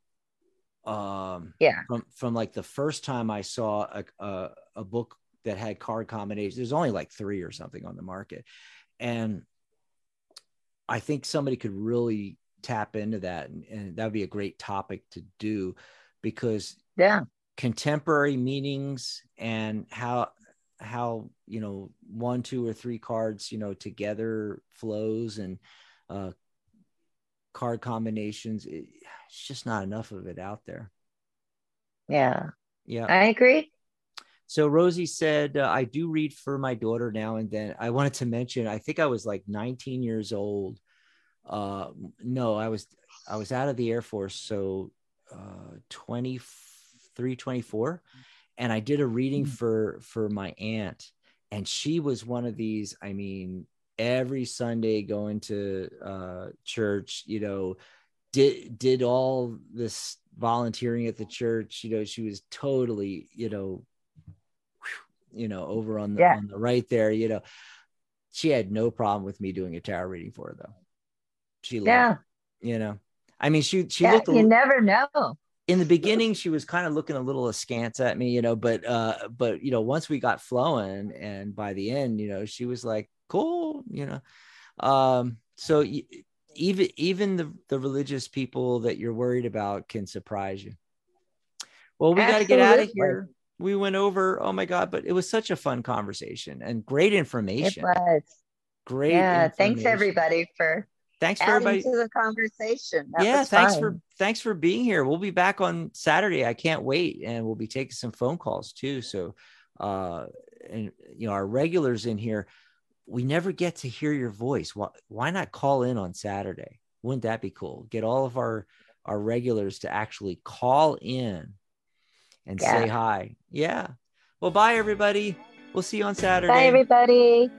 um yeah from from like the first time i saw a, a, a book that had card combinations. There's only like three or something on the market. And I think somebody could really tap into that. And, and that would be a great topic to do because yeah, contemporary meanings and how how you know one two or three cards you know together flows and uh card combinations it, it's just not enough of it out there yeah yeah i agree so Rosie said, uh, I do read for my daughter now and then. I wanted to mention, I think I was like 19 years old. Uh, no, I was, I was out of the Air Force. So uh, 23, 24. And I did a reading mm-hmm. for, for my aunt. And she was one of these, I mean, every Sunday going to uh, church, you know, did, did all this volunteering at the church. You know, she was totally, you know, you know, over on the yeah. on the right there, you know. She had no problem with me doing a tarot reading for her though. She loved yeah. It, you know. I mean, she she yeah, looked. You never know. In the beginning, she was kind of looking a little askance at me, you know, but uh, but you know, once we got flowing, and by the end, you know, she was like, "Cool," you know. Um, so even even the the religious people that you're worried about can surprise you. Well, we got to get out of here. We went over oh my god but it was such a fun conversation and great information. it was. Great yeah thanks everybody for thanks for everybody to the conversation that yeah thanks fun. for thanks for being here we'll be back on saturday i can't wait and we'll be taking some phone calls too so uh and you know our regulars in here we never get to hear your voice why, why not call in on saturday wouldn't that be cool get all of our our regulars to actually call in and yeah. say hi. Yeah. Well, bye, everybody. We'll see you on Saturday. Bye, everybody.